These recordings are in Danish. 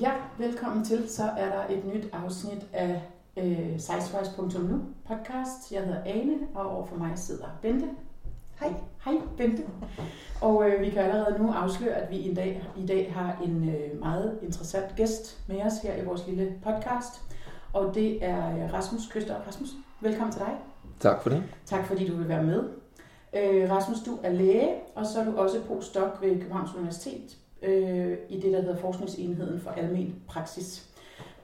Ja, velkommen til. Så er der et nyt afsnit af øh, sizewise.nu podcast. Jeg hedder Ane, og overfor mig sidder Bente. Hej. Hej, Bente. Og øh, vi kan allerede nu afsløre, at vi i dag, i dag har en øh, meget interessant gæst med os her i vores lille podcast. Og det er øh, Rasmus Køster. Rasmus, velkommen til dig. Tak for det. Tak fordi du vil være med. Øh, Rasmus, du er læge, og så er du også postdoc ved Københavns Universitet øh, i det, der hedder Forskningsenheden for Almen Praksis.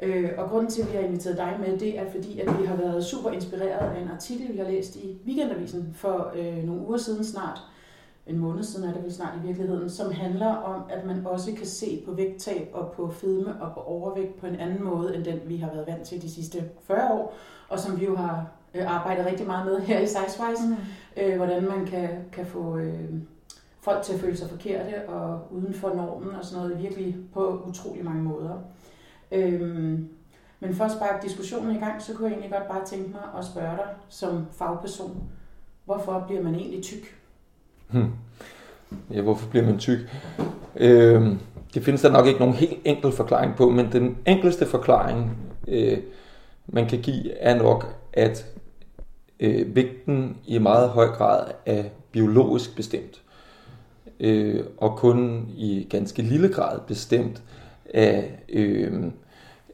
Øh, og grunden til, at vi har inviteret dig med, det er fordi, at vi har været super inspireret af en artikel, vi har læst i Weekendavisen for øh, nogle uger siden snart, en måned siden er det vel snart i virkeligheden, som handler om, at man også kan se på vægttab og på fedme og på overvægt på en anden måde, end den vi har været vant til de sidste 40 år, og som vi jo har øh, arbejdet rigtig meget med her i Sizewise, mm. øh, hvordan man kan, kan få øh, folk til at føle sig forkerte og uden for normen og sådan noget, virkelig på utrolig mange måder. Øhm, men for at sparke diskussionen i gang, så kunne jeg egentlig godt bare tænke mig at spørge dig som fagperson, hvorfor bliver man egentlig tyk? Hmm. Ja, hvorfor bliver man tyk? Øhm, det findes der nok ikke nogen helt enkel forklaring på, men den enkleste forklaring, øh, man kan give, er nok, at øh, vægten i meget høj grad er biologisk bestemt, øh, og kun i ganske lille grad bestemt af, øh,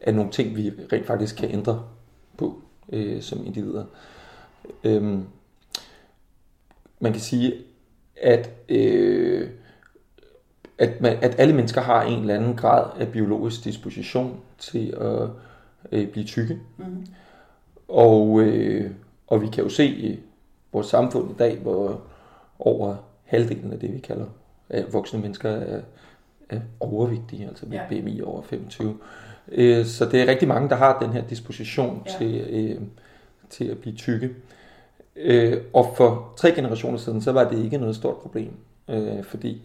af nogle ting, vi rent faktisk kan ændre på øh, som individer. Øh, man kan sige, at, øh, at, man, at alle mennesker har en eller anden grad af biologisk disposition til at øh, blive tykke. Mm. Og, øh, og vi kan jo se i vores samfund i dag, hvor over halvdelen af det, vi kalder af voksne mennesker, er, er overvægtige, altså med ja. BMI over 25. Øh, så det er rigtig mange, der har den her disposition ja. til, øh, til at blive tykke. Øh, og for tre generationer siden, så var det ikke noget stort problem, øh, fordi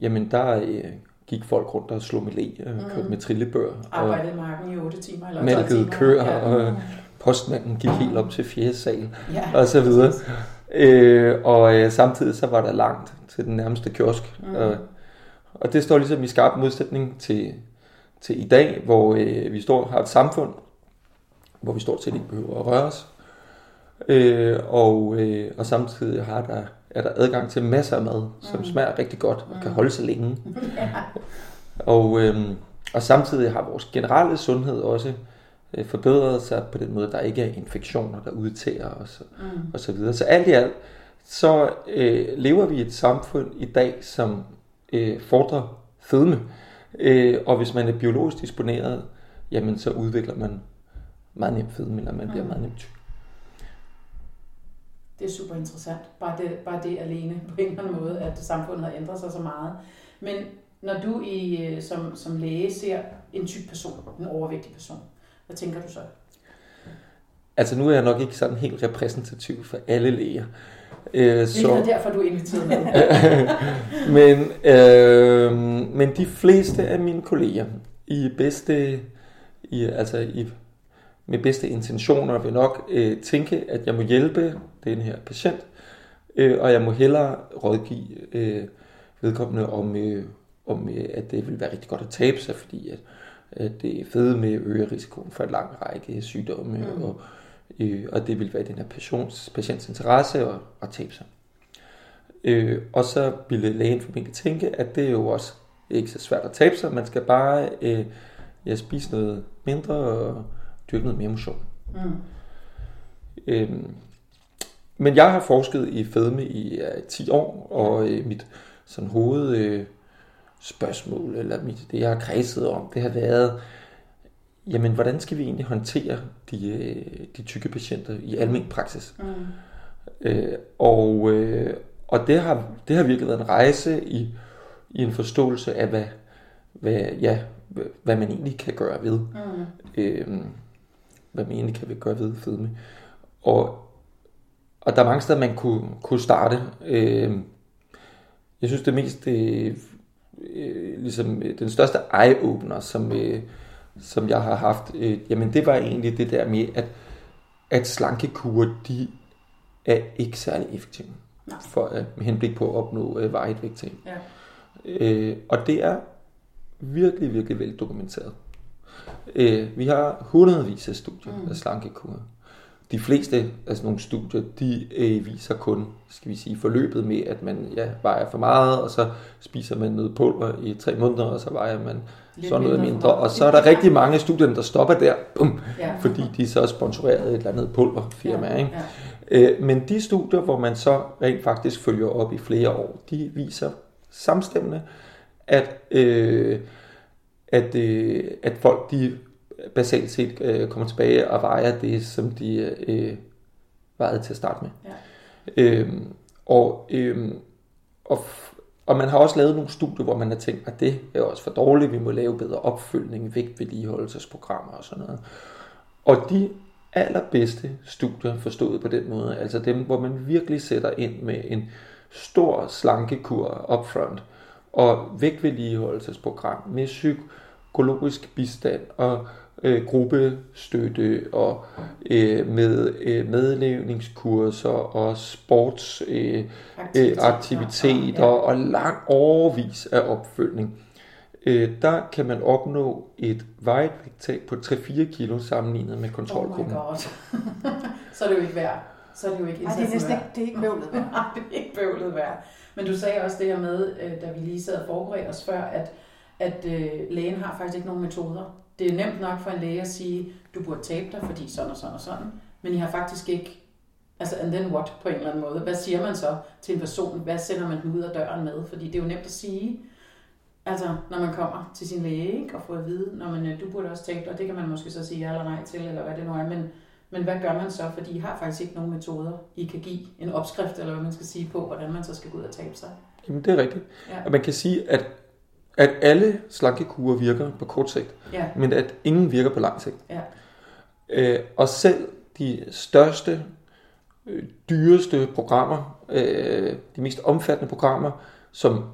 jamen, der øh, gik folk rundt og slog med le, øh, mm. kørte med trillebør. Arbejdede marken i 8 timer eller timer. køer, ja. og postmanden gik helt op til fjerde sal, ja. og så videre. Øh, og øh, samtidig så var der langt til den nærmeste kiosk. Mm. Og, og det står ligesom i skarp modsætning til, til i dag, hvor øh, vi står har et samfund, hvor vi stort set ikke behøver at røre os. Øh, og, øh, og samtidig har der, er der adgang til masser af mad, som mm. smager rigtig godt og kan mm. holde sig længe. ja. og, øh, og samtidig har vores generelle sundhed også øh, forbedret sig på den måde, der ikke er infektioner, der udtager os mm. og så videre. Så alt i alt, så øh, lever vi i et samfund i dag, som øh, fordrer fedme. Øh, og hvis man er biologisk disponeret, jamen så udvikler man meget nemt fedme, eller man bliver mm. meget nemt tyk. Det er super interessant. Bare det, bare det alene på en eller anden måde, at samfundet har ændret sig så meget. Men når du i, øh, som, som læge ser en tyk person, en overvægtig person, hvad tænker du så? Altså nu er jeg nok ikke sådan helt repræsentativ for alle læger. Øh, så... Det er derfor, du er inviteret med. men, øh, men de fleste af mine kolleger i bedste, i, altså i, med bedste intentioner vil nok øh, tænke, at jeg må hjælpe den her patient, øh, og jeg må hellere rådgive øh, vedkommende om, øh, om øh, at det vil være rigtig godt at tabe sig, fordi at, at det fede med øger risikoen for en lang række sygdomme, mm. og øh, og det vil være den her patients, patients interesse at, at tabe sig. Øh, og så ville lægen formentlig tænke, at det er jo også ikke så svært at tabe sig, man skal bare øh, ja, spise noget mindre og dyrke noget mere motion. Mm. Øh, men jeg har forsket i fedme i uh, 10 år, og øh, mit sådan hoved øh, spørgsmål, eller mit, det jeg har kredset om, det har været, jamen hvordan skal vi egentlig håndtere de, øh, de tykke patienter i almen praksis? Mm. Øh, og, øh, og det har, det har virkelig været en rejse i, i en forståelse af, hvad, hvad, ja, hvad man egentlig kan gøre ved. Mm. Øh, hvad man egentlig kan gøre ved fedme. Og, og der er mange steder, man kunne, kunne starte. Øh, jeg synes, det mest, øh, øh, ligesom den største eye-opener, som, øh, som jeg har haft, øh, jamen det var egentlig det der med, at, at slankekurer, de er ikke særlig effektive for, øh, med henblik på at opnå øh, vejet vægttab. Ja. Øh, og det er virkelig, virkelig vel dokumenteret. Øh, vi har hundredvis af studier mm. af slankekur. De fleste af sådan nogle studier, de øh, viser kun, skal vi sige, forløbet med, at man ja, vejer for meget, og så spiser man noget pulver i tre måneder, og så vejer man Lidt sådan noget mindre. Og så er der rigtig mange studier, der stopper der, bum, ja. fordi de så er sponsoreret et eller andet pulverfirma. Ja. Ikke? Ja. Øh, men de studier, hvor man så rent faktisk følger op i flere år, de viser samstemmende, at, øh, at, øh, at folk de basalt set øh, kommer tilbage og vejer det, som de øh, vejede til at starte med. Ja. Øhm, og, øh, og, og man har også lavet nogle studier, hvor man har tænkt, at det er også for dårligt, vi må lave bedre opfølgning, vægtvedligeholdelsesprogrammer og sådan noget. Og de allerbedste studier forstået på den måde, altså dem, hvor man virkelig sætter ind med en stor slankekur upfront, og vægtvedligeholdelsesprogram med psykologisk bistand og øh, gruppestøtte og øh, med øh, medlevningskurser og sportsaktiviteter øh, aktiviteter, ja. og lang overvis af opfølgning. Øh, der kan man opnå et vejtvægttab på 3-4 kilo sammenlignet med kontrolgruppen. Oh så er det jo ikke værd. Så er det jo ikke Ej, det er næsten ikke, det er ikke bøvlet værd. Nej, det er ikke bøvlet værd. Men du sagde også det her med, øh, da vi lige sad og forberedte os før, at, at øh, lægen har faktisk ikke nogen metoder det er nemt nok for en læge at sige, du burde tabe dig, fordi sådan og sådan og sådan, men I har faktisk ikke, altså and then what på en eller anden måde. Hvad siger man så til en person? Hvad sender man den ud af døren med? Fordi det er jo nemt at sige, altså når man kommer til sin læge ikke, og får at vide, når man, øh, du burde også tabe dig, det kan man måske så sige ja eller nej til, eller hvad det nu er, men, men hvad gør man så? Fordi I har faktisk ikke nogen metoder, I kan give en opskrift, eller hvad man skal sige på, hvordan man så skal gå ud og tabe sig. Jamen det er rigtigt. Ja. Og man kan sige, at at alle slankekurer virker på kort sigt, ja. men at ingen virker på lang sigt. Ja. Øh, og selv de største, øh, dyreste programmer, øh, de mest omfattende programmer, som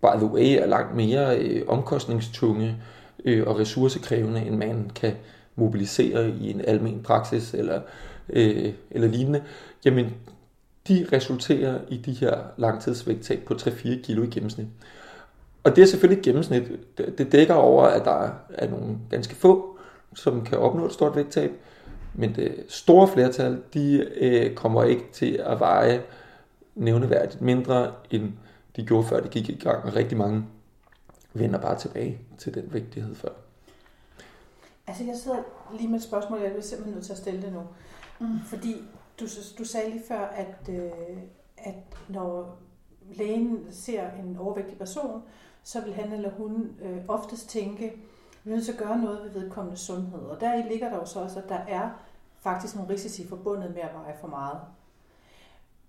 by the way er langt mere øh, omkostningstunge øh, og ressourcekrævende, end man kan mobilisere i en almen praksis eller, øh, eller lignende, jamen de resulterer i de her langtidsvægttab på 3-4 kilo i gennemsnit. Og det er selvfølgelig et gennemsnit. Det dækker over, at der er nogle ganske få, som kan opnå et stort vægttab, men det store flertal, de øh, kommer ikke til at veje nævneværdigt mindre, end de gjorde før de gik i gang, og rigtig mange vender bare tilbage til den vægtighed før. Altså jeg sidder lige med et spørgsmål, jeg vil simpelthen nødt til at stille det nu. Mm. Fordi du, du sagde lige før, at, øh, at når lægen ser en overvægtig person, så vil han eller hun øh, oftest tænke, vi er nødt til at gøre noget ved vedkommende sundhed. Og der ligger der jo så også, at der er faktisk nogle risici forbundet med at veje for meget.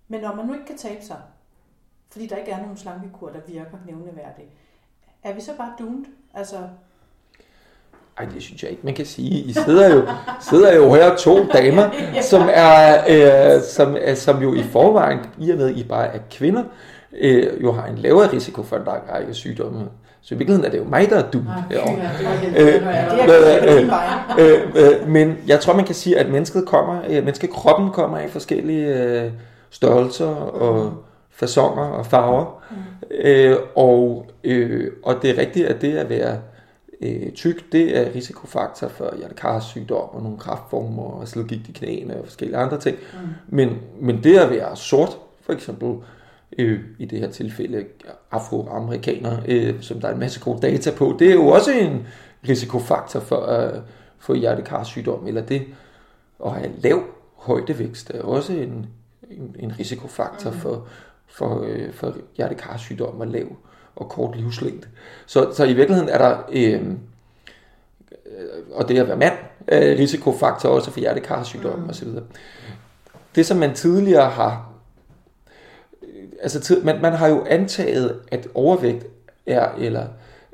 Men når man nu ikke kan tabe sig, fordi der ikke er nogen slankekur, der virker nævneværdigt, er vi så bare doomed? Altså, ej, det synes jeg ikke, man kan sige. I sidder jo, sidder jo her to damer, som er, øh, som, er, som jo i forvejen, i og med, I bare er kvinder, øh, jo har en lavere risiko for en lang række sygdomme. Så i virkeligheden er det jo mig, der er du. Men jeg tror, man kan sige, at mennesket kommer, øh, menneskekroppen kommer i forskellige øh, størrelser og fasonger og farver. Mm. Øh, og, øh, og det er rigtigt, at det at være øh, tyk, det er risikofaktor for hjertekarsygdom og nogle kraftformer og slidgigt i knæene og forskellige andre ting. Mm. Men, men det at være sort, for eksempel, øh, i det her tilfælde afroamerikanere, øh, som der er en masse gode data på, det er jo også en risikofaktor for, øh, for hjertekarsygdom, eller det at have lav højdevækst er også en, en, en risikofaktor mm. for, for, øh, for hjertekarsygdom og lav og kort livslængde. Så, så i virkeligheden er der, øh, og det at være mand, er risikofaktor også for hjertekarsygdom mm. osv. Det som man tidligere har altså man, man har jo antaget, at overvægt er, eller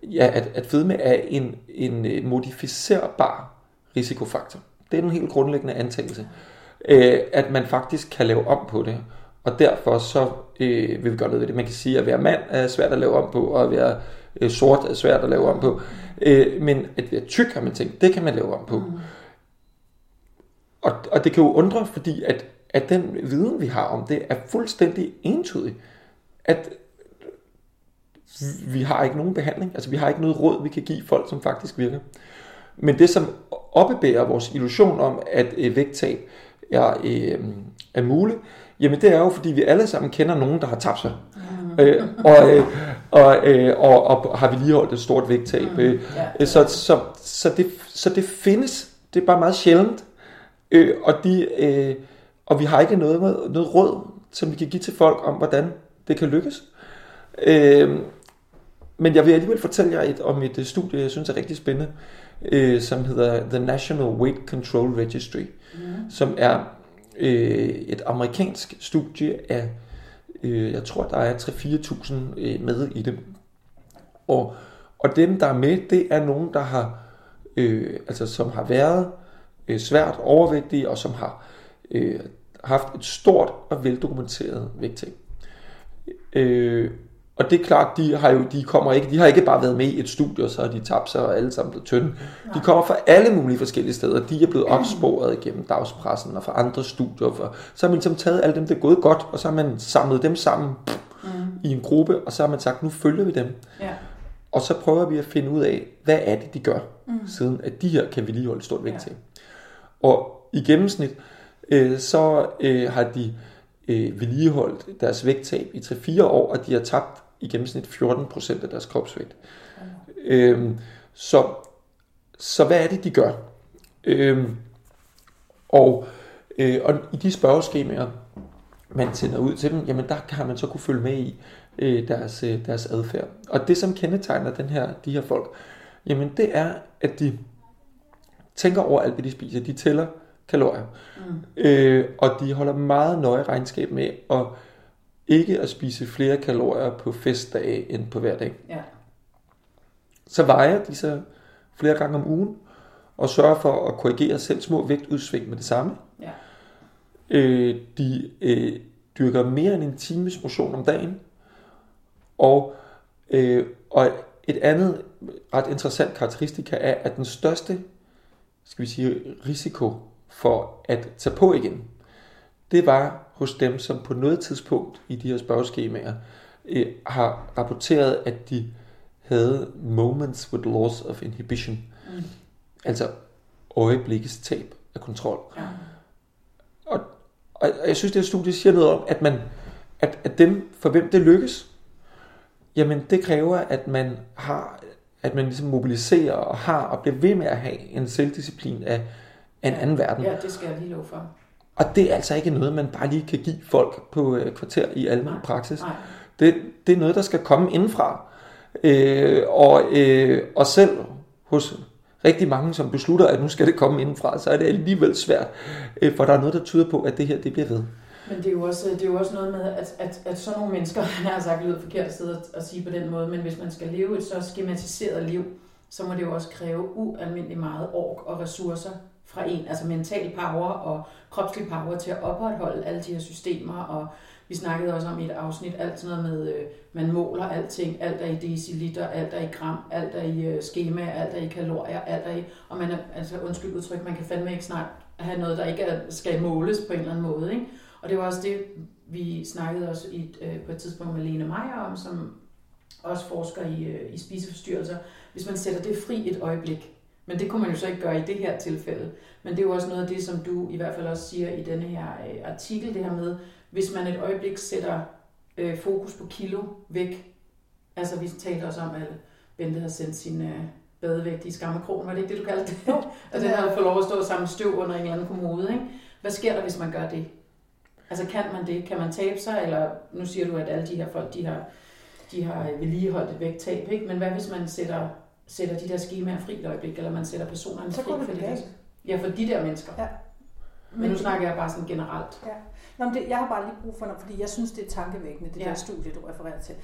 ja, at, at fedme er en, en øh, modificerbar risikofaktor. Det er en helt grundlæggende antagelse. Øh, at man faktisk kan lave om på det. Og derfor så øh, vil vi gøre noget ved det. Man kan sige, at at være mand er svært at lave om på, og at være øh, sort er svært at lave om på. Øh, men at være tyk, har man tænkt, det kan man lave om på. Mm. Og, og det kan jo undre, fordi at at den viden, vi har om det, er fuldstændig entydig. At vi har ikke nogen behandling. Altså vi har ikke noget råd, vi kan give folk, som faktisk virker. Men det, som oppebærer vores illusion om, at øh, vægttab er, øh, er muligt, jamen det er jo, fordi vi alle sammen kender nogen, der har tabt sig. Mm. Øh, og, øh, og, øh, og, og har vedligeholdt et stort vægttab. Mm. Øh, ja, så, så, så, det, så det findes. Det er bare meget sjældent. Øh, og, de, øh, og vi har ikke noget, noget råd, som vi kan give til folk om, hvordan det kan lykkes. Øh, men jeg vil alligevel fortælle jer et, om et studie, jeg synes er rigtig spændende, øh, som hedder The National Weight Control Registry, mm. som er øh, et amerikansk studie af, øh, jeg tror, der er 3-4.000 øh, med i det. Og, og dem, der er med, det er nogen, der har, øh, altså, som har været øh, svært overvægtige, og som har øh, haft et stort og veldokumenteret vægttab. Øh, og det er klart, de har jo, de kommer ikke, de har ikke bare været med i et studie, og så har de tabt sig og alle sammen blevet tynde. De kommer fra alle mulige forskellige steder. De er blevet opsporet gennem dagspressen og fra andre studier. For, så har man ligesom taget alle dem, der er gået godt, og så har man samlet dem sammen mm. i en gruppe, og så har man sagt, nu følger vi dem. Ja. Og så prøver vi at finde ud af, hvad er det, de gør, mm. siden at de her kan vi lige holde stort vægt til. Ja. Og i gennemsnit, øh, Øh, så øh, har de øh, vedligeholdt deres vægttab i 3-4 år, og de har tabt i gennemsnit 14% af deres kropsvægt. Øhm, så, så hvad er det, de gør? Øhm, og, øh, og i de spørgeskemaer, man sender ud til dem, jamen der kan man så kunne følge med i øh, deres, øh, deres adfærd. Og det, som kendetegner den her, de her folk, jamen det er, at de tænker over alt, hvad de spiser. De tæller kalorier. Mm. Øh, og de holder meget nøje regnskab med at ikke at spise flere kalorier på festdage end på hver dag. Ja. Så vejer de sig flere gange om ugen, og sørger for at korrigere selv små vægtudsving med det samme. Ja. Øh, de øh, dyrker mere end en times motion om dagen, og, øh, og et andet ret interessant karakteristika er, at den største skal vi sige, risiko for at tage på igen, det var hos dem, som på noget tidspunkt i de her spørgeskemaer øh, har rapporteret, at de havde moments with loss of inhibition. Mm. Altså øjeblikkets tab af kontrol. Ja. Og, og, og jeg synes, det her studie siger noget om, at man at, at dem, for hvem det lykkes, jamen det kræver, at man har, at man ligesom mobiliserer og har og bliver ved med at have en selvdisciplin af, af en anden verden. Ja, det skal jeg lige love for. Og det er altså ikke noget, man bare lige kan give folk på øh, kvarter i almindelig praksis. Nej. Det, det er noget, der skal komme indfra. Øh, og, øh, og selv hos rigtig mange, som beslutter, at nu skal det komme indenfra, så er det alligevel svært, øh, for der er noget, der tyder på, at det her det bliver ved. Men det er jo også, det er jo også noget med, at, at, at sådan nogle mennesker, jeg har sagt lyder forkert sted at, at sige på den måde, men hvis man skal leve et så skematiseret liv, så må det jo også kræve ualmindelig meget ork og ressourcer fra en, altså mental power og kropslig power til at opretholde alle de her systemer, og vi snakkede også om i et afsnit alt sådan noget med, øh, man måler alting, alt er i deciliter, alt er i gram, alt er i øh, schema, alt er i kalorier, alt er i, og man er, altså undskyld udtryk, man kan fandme ikke snart have noget, der ikke er, skal måles på en eller anden måde, ikke? Og det var også det, vi snakkede også i, øh, på et tidspunkt med Lene Meyer om, som også forsker i, øh, i spiseforstyrrelser. Hvis man sætter det fri et øjeblik, men det kunne man jo så ikke gøre i det her tilfælde. Men det er jo også noget af det, som du i hvert fald også siger i denne her øh, artikel, det her med, hvis man et øjeblik sætter øh, fokus på kilo væk, altså vi talte også om, at Bente har sendt sin øh, badevægt i skammekrogen, var det ikke det, du kaldte det? Jo. og den havde fået lov at stå sammen støv under en eller anden kommode, ikke? Hvad sker der, hvis man gør det? Altså kan man det? Kan man tabe sig? Eller nu siger du, at alle de her folk, de har, de har vedligeholdt et vægttab, ikke? Men hvad hvis man sætter sætter de der skemaer fri et øjeblik, eller man sætter personerne så fri. Så det galt. Ja, for de der mennesker. Ja. Men, men nu snakker jeg bare sådan generelt. Ja. Nå, men det, jeg har bare lige brug for noget, fordi jeg synes, det er tankevækkende, det ja. der studie, du refererer til.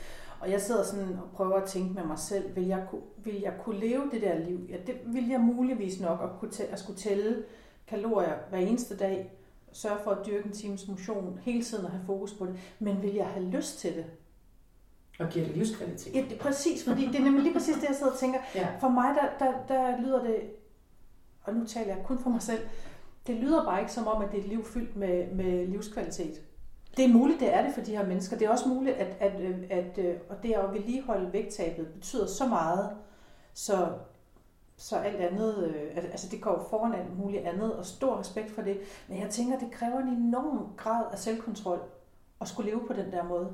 Og jeg sidder sådan og prøver at tænke med mig selv, vil jeg, vil jeg kunne leve det der liv? Ja, det vil jeg muligvis nok at, kunne tæ- at skulle tælle kalorier hver eneste dag, sørge for at dyrke en times motion, hele tiden at have fokus på det. Men vil jeg have lyst til det? Og giver det livskvalitet. Ja, det, præcis, fordi det er nemlig lige præcis det, jeg sidder og tænker. Ja. For mig, der, der, der lyder det, og nu taler jeg kun for mig selv, det lyder bare ikke som om, at det er et liv fyldt med, med livskvalitet. Det er muligt, det er det for de her mennesker. Det er også muligt, at, at, øh, at, at og det at vedligeholde vægttabet betyder så meget, så, så alt andet, øh, altså det går foran alt muligt andet, og stor respekt for det. Men jeg tænker, det kræver en enorm grad af selvkontrol at skulle leve på den der måde.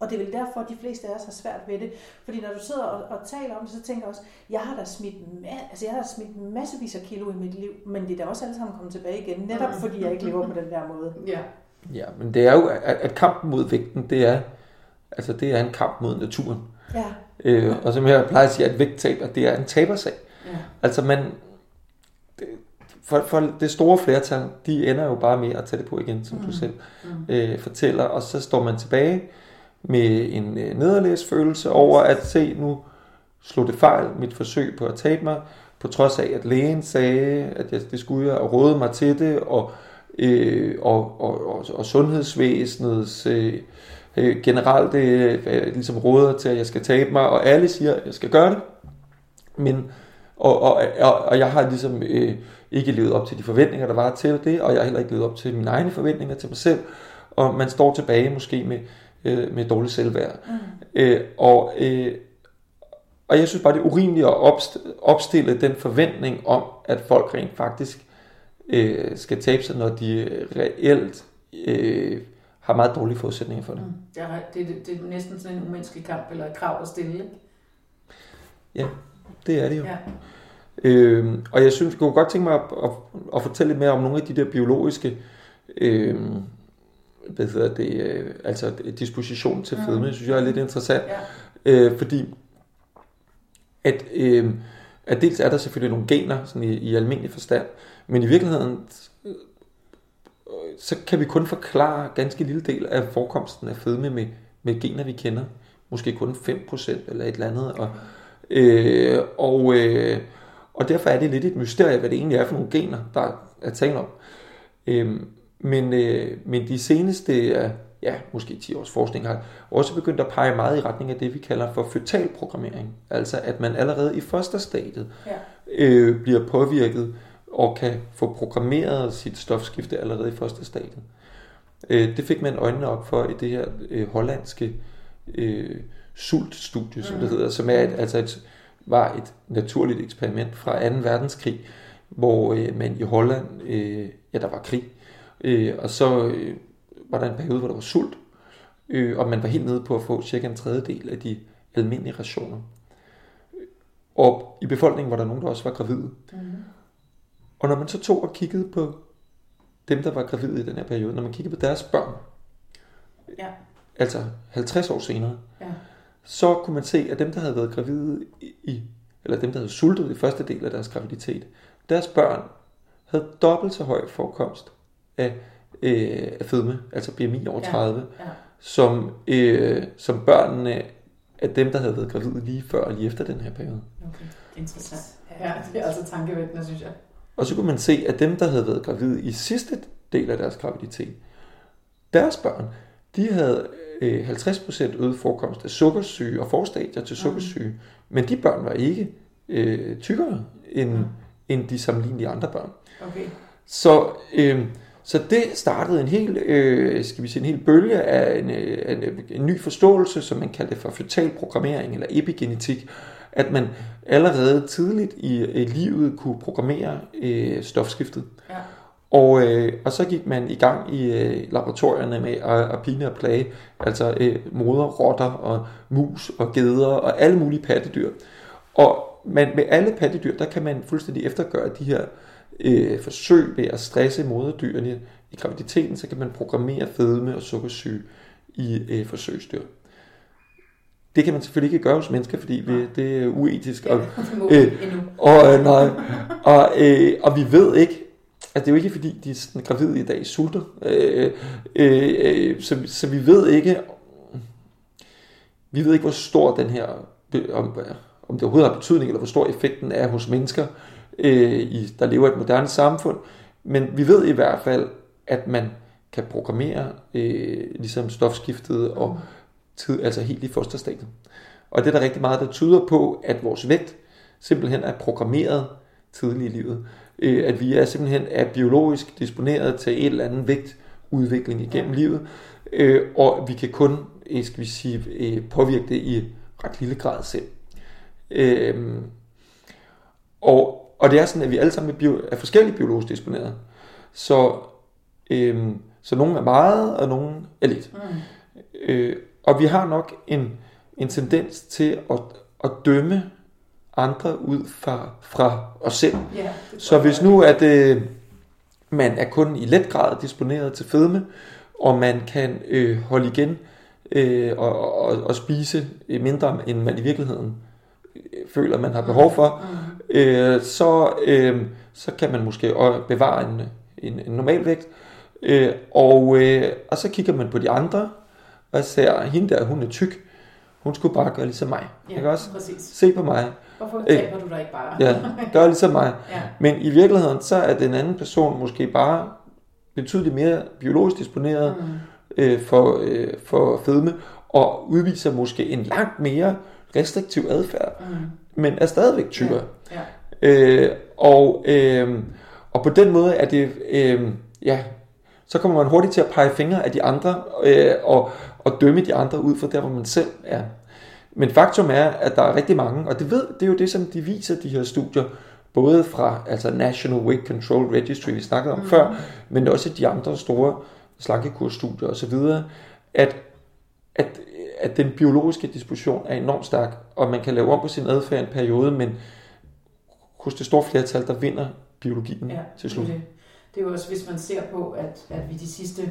Og det er vel derfor, at de fleste af os har svært ved det. Fordi når du sidder og, og taler om det, så tænker jeg også, jeg har da smidt, ma- altså jeg har da smidt masservis af kilo i mit liv, men det er da også alle sammen kommet tilbage igen, netop Mm. fordi jeg ikke lever på den der måde. Ja. Ja, men det er jo, at, at kampen mod vægten, det er, altså det er en kamp mod naturen. Ja, Øh, og som jeg plejer at sige, at vægttab, at det er en tabersag. ja. Altså man, det, for, for det store flertal, de ender jo bare med at tage det på igen, som. Mm. du selv Mm. øh, fortæller, og så står man tilbage med en øh, nederlagsfølelse over at se, nu slog det fejl, mit forsøg på at tabe mig, på trods af, at lægen sagde, at jeg, det skulle jeg, og rådede mig til det, og, øh, og, og, og, og sundhedsvæsenets øh, øh, generelt øh, øh, ligesom råder til, at jeg skal tabe mig, og alle siger, at jeg skal gøre det, men og, og, og, og jeg har ligesom øh, ikke levet op til de forventninger, der var til det, og jeg har heller ikke levet op til mine egne forventninger til mig selv, og man står tilbage måske med, øh, med dårligt selvværd. mm. Øh, og, øh, og jeg synes bare, det er urimeligt at opst- opstille den forventning om, at folk rent faktisk øh, skal tabe sig, når de reelt øh, har meget dårlige forudsætninger for det. Mm. Det, er, det, det, det er næsten sådan en umenneskelig kamp, eller et krav at stille. Ikke? Det er det jo. Ja. Øh, og jeg synes, jeg kunne godt tænke mig at, at, at fortælle lidt mere om nogle af de der biologiske øh, hvad hedder det, øh, altså disposition til Mm. fedme, synes jeg er lidt interessant. Ja. Øh, fordi at, øh, at dels er der selvfølgelig nogle gener sådan i, i almindelig forstand, men i virkeligheden øh, så kan vi kun forklare ganske lille del af forekomsten af fedme med, med gener, vi kender. Måske kun 5% eller et eller andet. Og, øh, og, øh, og derfor er det lidt et mysterie, hvad det egentlig er for nogle gener, der er tale om. Øh, men, øh, men de seneste, øh, ja, måske 10 års forskning har også begyndt at pege meget i retning af det, vi kalder for føtal programmering. Altså at man allerede i første stadiet Ja. øh, bliver påvirket og kan få programmeret sit stofskifte allerede i første stadie. Øh, det fik man øjnene op for i det her øh, hollandske øh, sultstudie, som det Mhm. hedder, som er et, altså et, var et naturligt eksperiment fra 2. verdenskrig, hvor øh, man i Holland, øh, ja der var krig, øh, og så øh, var der en periode, hvor der var sult, øh, og man var helt nede på at få cirka en tredjedel af de almindelige rationer. Og i befolkningen var der nogen, der også var gravide. Mm. Og når man så tog og kiggede på dem, der var gravide i den her periode, når man kiggede på deres børn, Ja. altså 50 år senere, Ja. så kunne man se, at dem, der havde været gravide i, eller dem, der havde sultet i første del af deres graviditet, deres børn havde dobbelt så høj forekomst af, øh, af fedme, altså BMI over Ja. 30, Ja. som, øh, som børnene af dem, der havde været gravide lige før og lige efter den her periode. Okay. Interessant. Ja, det er altså tankevækkende, synes jeg. Og så kunne man se, at dem, der havde været gravide i sidste del af deres graviditet, deres børn, de havde øh, 50% øget forekomst af sukkersyge og forstadier til sukkersyge. Men de børn var ikke øh, tykkere end, Mm. end de sammenlignelige andre børn. Okay. Så, øh, så det startede en hel, øh, skal vi sige, en hel bølge af en, øh, en, en ny forståelse, som man kaldte for fetal programmering eller epigenetik, at man allerede tidligt i øh, livet kunne programmere øh, stofskiftet. Ja. Og, øh, og så gik man i gang i øh, laboratorierne med at, at pine og plage, altså øh, moder, rotter og mus og geder og alle mulige pattedyr. Og man, med alle pattedyr, der kan man fuldstændig eftergøre de her øh, forsøg ved at stresse moderdyrene i graviditeten, så kan man programmere fedme og sukkersyge i øh, forsøgsdyr. Det kan man selvfølgelig ikke gøre hos mennesker, fordi vi, det er uetisk. Og, øh, og, øh, nej, og, øh, og vi ved ikke, at det er jo ikke fordi, de sådan gravide i dag sulter. Øh, øh, øh, så, så vi ved ikke, vi ved ikke, hvor stor den her, om, om det overhovedet har betydning, eller hvor stor effekten er hos mennesker, øh, i, der lever i et moderne samfund. Men vi ved i hvert fald, at man kan programmere øh, ligesom stofskiftet og tid, altså helt i fosterstadiet. Og det er der rigtig meget, der tyder på, at vores vægt simpelthen er programmeret tidligt i livet. Øh, at vi er simpelthen er biologisk disponeret til et eller andet vægt udvikling igennem ja. livet, øh, og vi kan kun øh, skal vi sige, øh, påvirke det i ret lille grad selv. Øh, og, og det er sådan, at vi alle sammen er, bio, er forskellige biologisk disponeret. Så, øh, så nogle er meget, og nogle er lidt. Mm. Øh, og vi har nok en, en tendens til at, at dømme andre ud fra, fra os selv. Yeah, så hvis nu at øh, man er kun i let grad disponeret til fedme, og man kan øh, holde igen øh, og, og, og spise mindre, end man i virkeligheden føler, man har behov for, mm. øh, så, øh, så kan man måske bevare en, en, en normal vægt. Øh, og, øh, og så kigger man på de andre, og ser, hende der, hun er tyk, hun skulle bare gøre ligesom mig. Ja, ikke også? præcis. Se på mig. Hvorfor taber du dig ikke bare? ja, gør ligesom mig. Ja. Men i virkeligheden, så er den anden person måske bare betydeligt mere biologisk disponeret mm. øh, for, øh, for fedme, og udviser måske en langt mere restriktiv adfærd, mm. men er stadigvæk tykkere. Ja. Ja. Øh, og, øh, og på den måde er det, øh, ja, så kommer man hurtigt til at pege fingre af de andre, øh, og, og dømme de andre ud fra der, hvor man selv er. Men faktum er, at der er rigtig mange, og det, ved, det er jo det, som de viser, de her studier, både fra altså National Weight Control Registry, vi snakkede om mm. før, men også de andre store slankekursstudier osv., at, at, at den biologiske disposition er enormt stærk, og man kan lave om på sin adfærd en periode, men hos det store flertal, der vinder biologien Ja, til slut. det. Det er jo også, hvis man ser på, at, at vi de sidste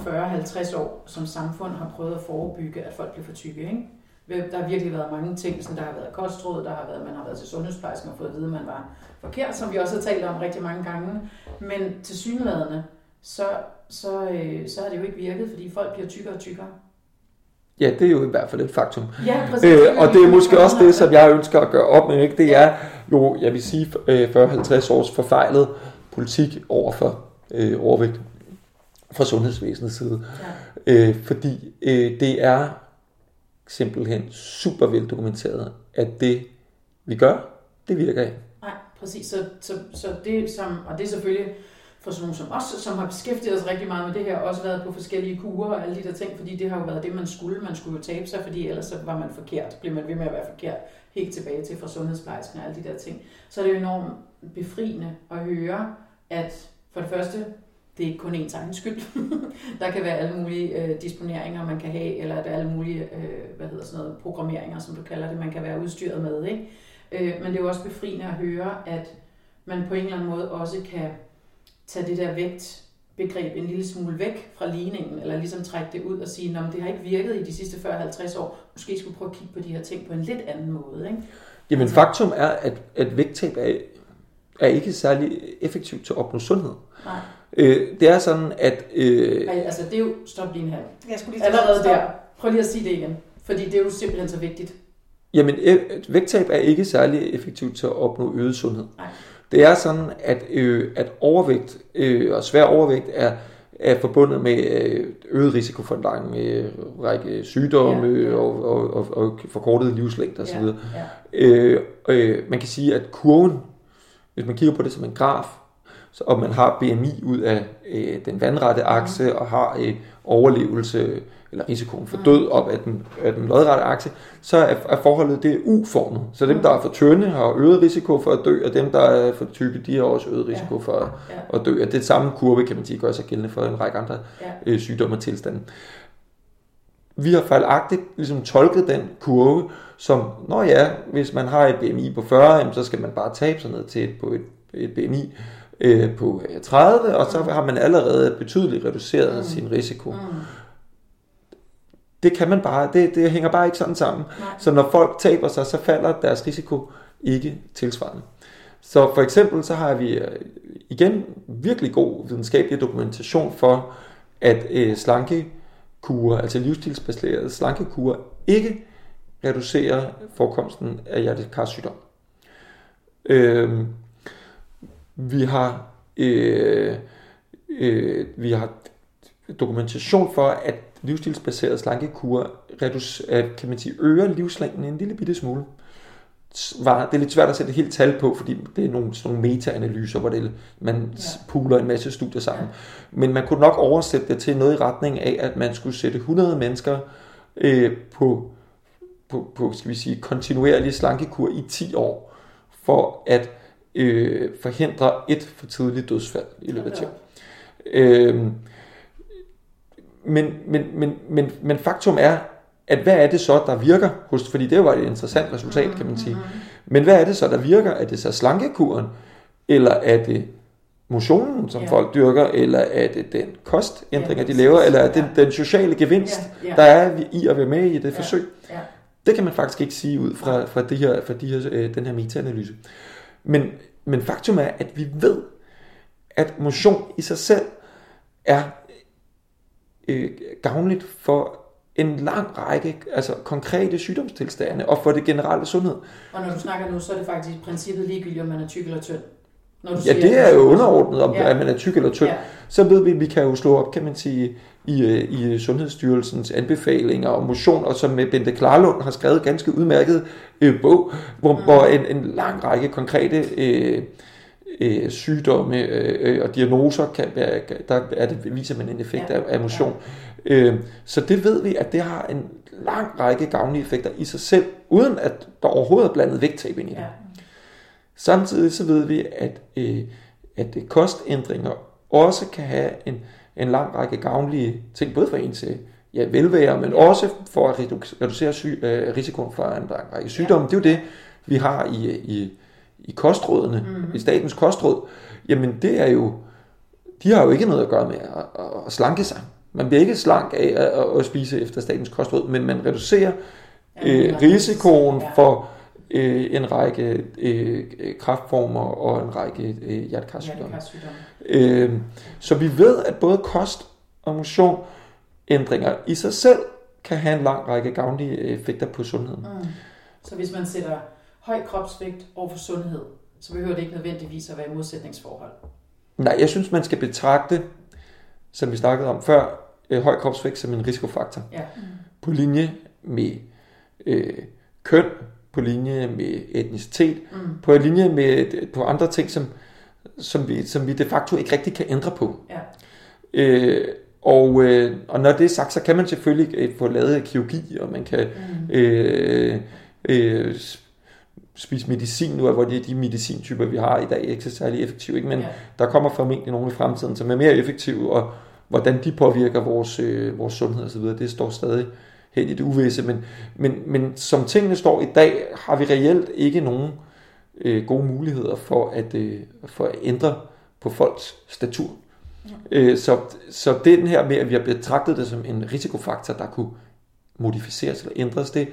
40-50 år som samfund har prøvet at forebygge, at folk bliver for tykke. Ikke? Der har virkelig været mange ting, som der har været kostråd, der har været, man har været til sundhedsplejersken og fået at vide, at man var forkert, som vi også har talt om rigtig mange gange. Men til synlædende, så, så, øh, så har det jo ikke virket, fordi folk bliver tykkere og tykkere. Ja, det er jo i hvert fald et faktum. Ja, præcis. Øh, og det er måske også det, som jeg ønsker at gøre op med. Ikke? Det er jo, jeg vil sige, øh, 40-50 års forfejlet politik over for øh, overvægt fra sundhedsvæsenets side. Ja. Øh, fordi øh, det er simpelthen super veldokumenteret, at det vi gør, det virker ikke. Nej, præcis. Så, så, så det som, og det er selvfølgelig for sådan nogle som os, som har beskæftiget os rigtig meget med det her, også været på forskellige kurer og alle de der ting, fordi det har jo været det, man skulle. Man skulle jo tabe sig, fordi ellers så var man forkert. Blev man ved med at være forkert helt tilbage til fra sundhedsplejersken og alle de der ting. Så er det jo enormt befriende at høre, at for det første, det er ikke kun ens egen skyld. der kan være alle mulige øh, disponeringer, man kan have, eller der er alle mulige øh, hvad hedder sådan noget, programmeringer, som du kalder det, man kan være udstyret med. Ikke? Øh, men det er jo også befriende at høre, at man på en eller anden måde også kan tage det der vægtbegreb en lille smule væk fra ligningen, eller ligesom trække det ud og sige, at det har ikke virket i de sidste 40-50 år, måske skulle prøve at kigge på de her ting på en lidt anden måde. Ikke? Jamen Altså- faktum er, at, at vægttab er, er ikke særlig effektivt til at opnå sundhed. Nej. Øh, det er sådan, at... Øh, Ej, altså det er jo, stop lige halv. Jeg skulle lige Allerede stoppe. der. Prøv lige at sige det igen. Fordi det er jo simpelthen så vigtigt. Jamen, e- vægttab er ikke særlig effektivt til at opnå øget sundhed. Nej. Det er sådan, at, øh, at overvægt øh, og svær overvægt er, er forbundet med øh, øget risiko for en lang øh, række sygdomme Ja, ja. Og, og, og, og forkortet livslængde osv. Ja, ja. Øh, øh, man kan sige, at kurven, hvis man kigger på det som en graf, så, og man har BMI ud af øh, den vandrette akse og har øh, overlevelse eller risikoen for død op af den, af den lodrette akse, så er, er forholdet det er U-formet. Så dem, der er for tynde, har øget risiko for at dø, og dem, der er for tykke, de har også øget risiko for at, at dø. Og det samme kurve, kan man sige, gør sig gældende for en række andre øh, sygdomme og tilstande. Vi har fejlagtigt ligesom tolket den kurve som, nå ja, hvis man har et BMI på 40, jamen, så skal man bare tabe sig ned til et, på et, et BMI øh, på øh, 30, og så har man allerede betydeligt reduceret mm. sin risiko. Mm. Det kan man bare, det, det hænger bare ikke sådan sammen. Nej. Så når folk taber sig, så falder deres risiko ikke tilsvarende. Så for eksempel så har vi øh, igen virkelig god videnskabelig dokumentation for, at øh, slankekurer, altså livsstilsbaserede slankekurer, ikke reducerer forekomsten af hjertekarsygdom. Øh, vi har øh, øh, vi har dokumentation for, at livsstilsbaserede slankekurer reducerer, kan man sige, øger livslængden en lille bitte smule. svar, det er lidt svært at sætte et helt tal på, fordi det er nogle, sådan nogle meta-analyser, hvor det, man ja. puler en masse studier sammen. Ja. Men man kunne nok oversætte det til noget i retning af, at man skulle sætte 100 mennesker øh, på, på, på, skal vi sige, kontinuerlig slankekur i 10 år, for at øh, forhindre et for tidligt dødsfald i løbet af 10 år. Øh, men, men, men, men, men faktum er, at hvad er det så, der virker hos, fordi det var et interessant resultat, kan man sige. Mm-hmm. Men hvad er det så, der virker? Er det så slankekuren, eller er det motionen, som ja. folk dyrker, eller er det den kostændringer, ja, de laver, eller er det ja. den sociale gevinst, ja, ja. der er i at være med i det ja, forsøg? Ja. Det kan man faktisk ikke sige ud fra, fra, det her, fra de her, øh, den her meta-analyse. Men, men faktum er, at vi ved, at motion i sig selv er øh, gavnligt for en lang række altså konkrete sygdomstilstande og for det generelle sundhed. Og når du snakker nu, så er det faktisk i princippet ligegyldigt, om man er tyk eller tynd. Når du ja, siger, det er jo underordnet, om ja. man er tyk eller tynd. Ja. Så ved vi, at vi kan jo slå op, kan man sige, i, øh, i Sundhedsstyrelsens anbefalinger om motion, og som Bente Klarlund har skrevet ganske udmærket øh, bog, hvor, mm. hvor en, en lang række konkrete øh, øh, sygdomme øh, og diagnoser, kan, der er det, viser man en effekt ja. af, af motion. Ja. Øh, så det ved vi, at det har en lang række gavnlige effekter i sig selv, uden at der overhovedet er blandet vægttab ind i det. Ja. Samtidig så ved vi, at, øh, at kostændringer også kan have en, en lang række gavnlige ting, både for ens ja, velvære, men også for at reducere syg, øh, risikoen for en lang række sygdomme. Ja. Det er jo det, vi har i, i i kostrådene, mm. i statens kostråd, jamen det er jo, de har jo ikke noget at gøre med at, at slanke sig. Man bliver ikke slank af at, at spise efter statens kostråd, men man reducerer øh, risikoen for øh, en række øh, kraftformer og en række øh, hjertekarsygdomme. Øh, så vi ved, at både kost og motion ændringer i sig selv kan have en lang række gavnlige effekter på sundheden. Mm. Så hvis man sætter høj kropsvægt over for sundhed, så behøver det ikke nødvendigvis at være i modsætningsforhold. Nej, jeg synes, man skal betragte, som vi snakkede om før, øh, høj kropsvægt som en risikofaktor. Ja. Mm. På linje med øh, køn, på linje med etnicitet, mm. på linje med på andre ting, som, som, vi, som vi de facto ikke rigtig kan ændre på. Ja. Øh, og, øh, og når det er sagt, så kan man selvfølgelig øh, få lavet kirurgi, og man kan mm. øh, øh, spise medicin nu, hvor det er de medicintyper, vi har i dag, ikke så særlig effektive. Ikke? Men ja. der kommer formentlig nogle i fremtiden, som er mere effektive, og hvordan de påvirker vores, øh, vores sundhed osv., det står stadig hen i det uvisse. Men, men, men som tingene står i dag, har vi reelt ikke nogen øh, gode muligheder for at, øh, for at ændre på folks statur. Ja. Øh, så, så den her med, at vi har betragtet det som en risikofaktor, der kunne modificeres eller ændres, det,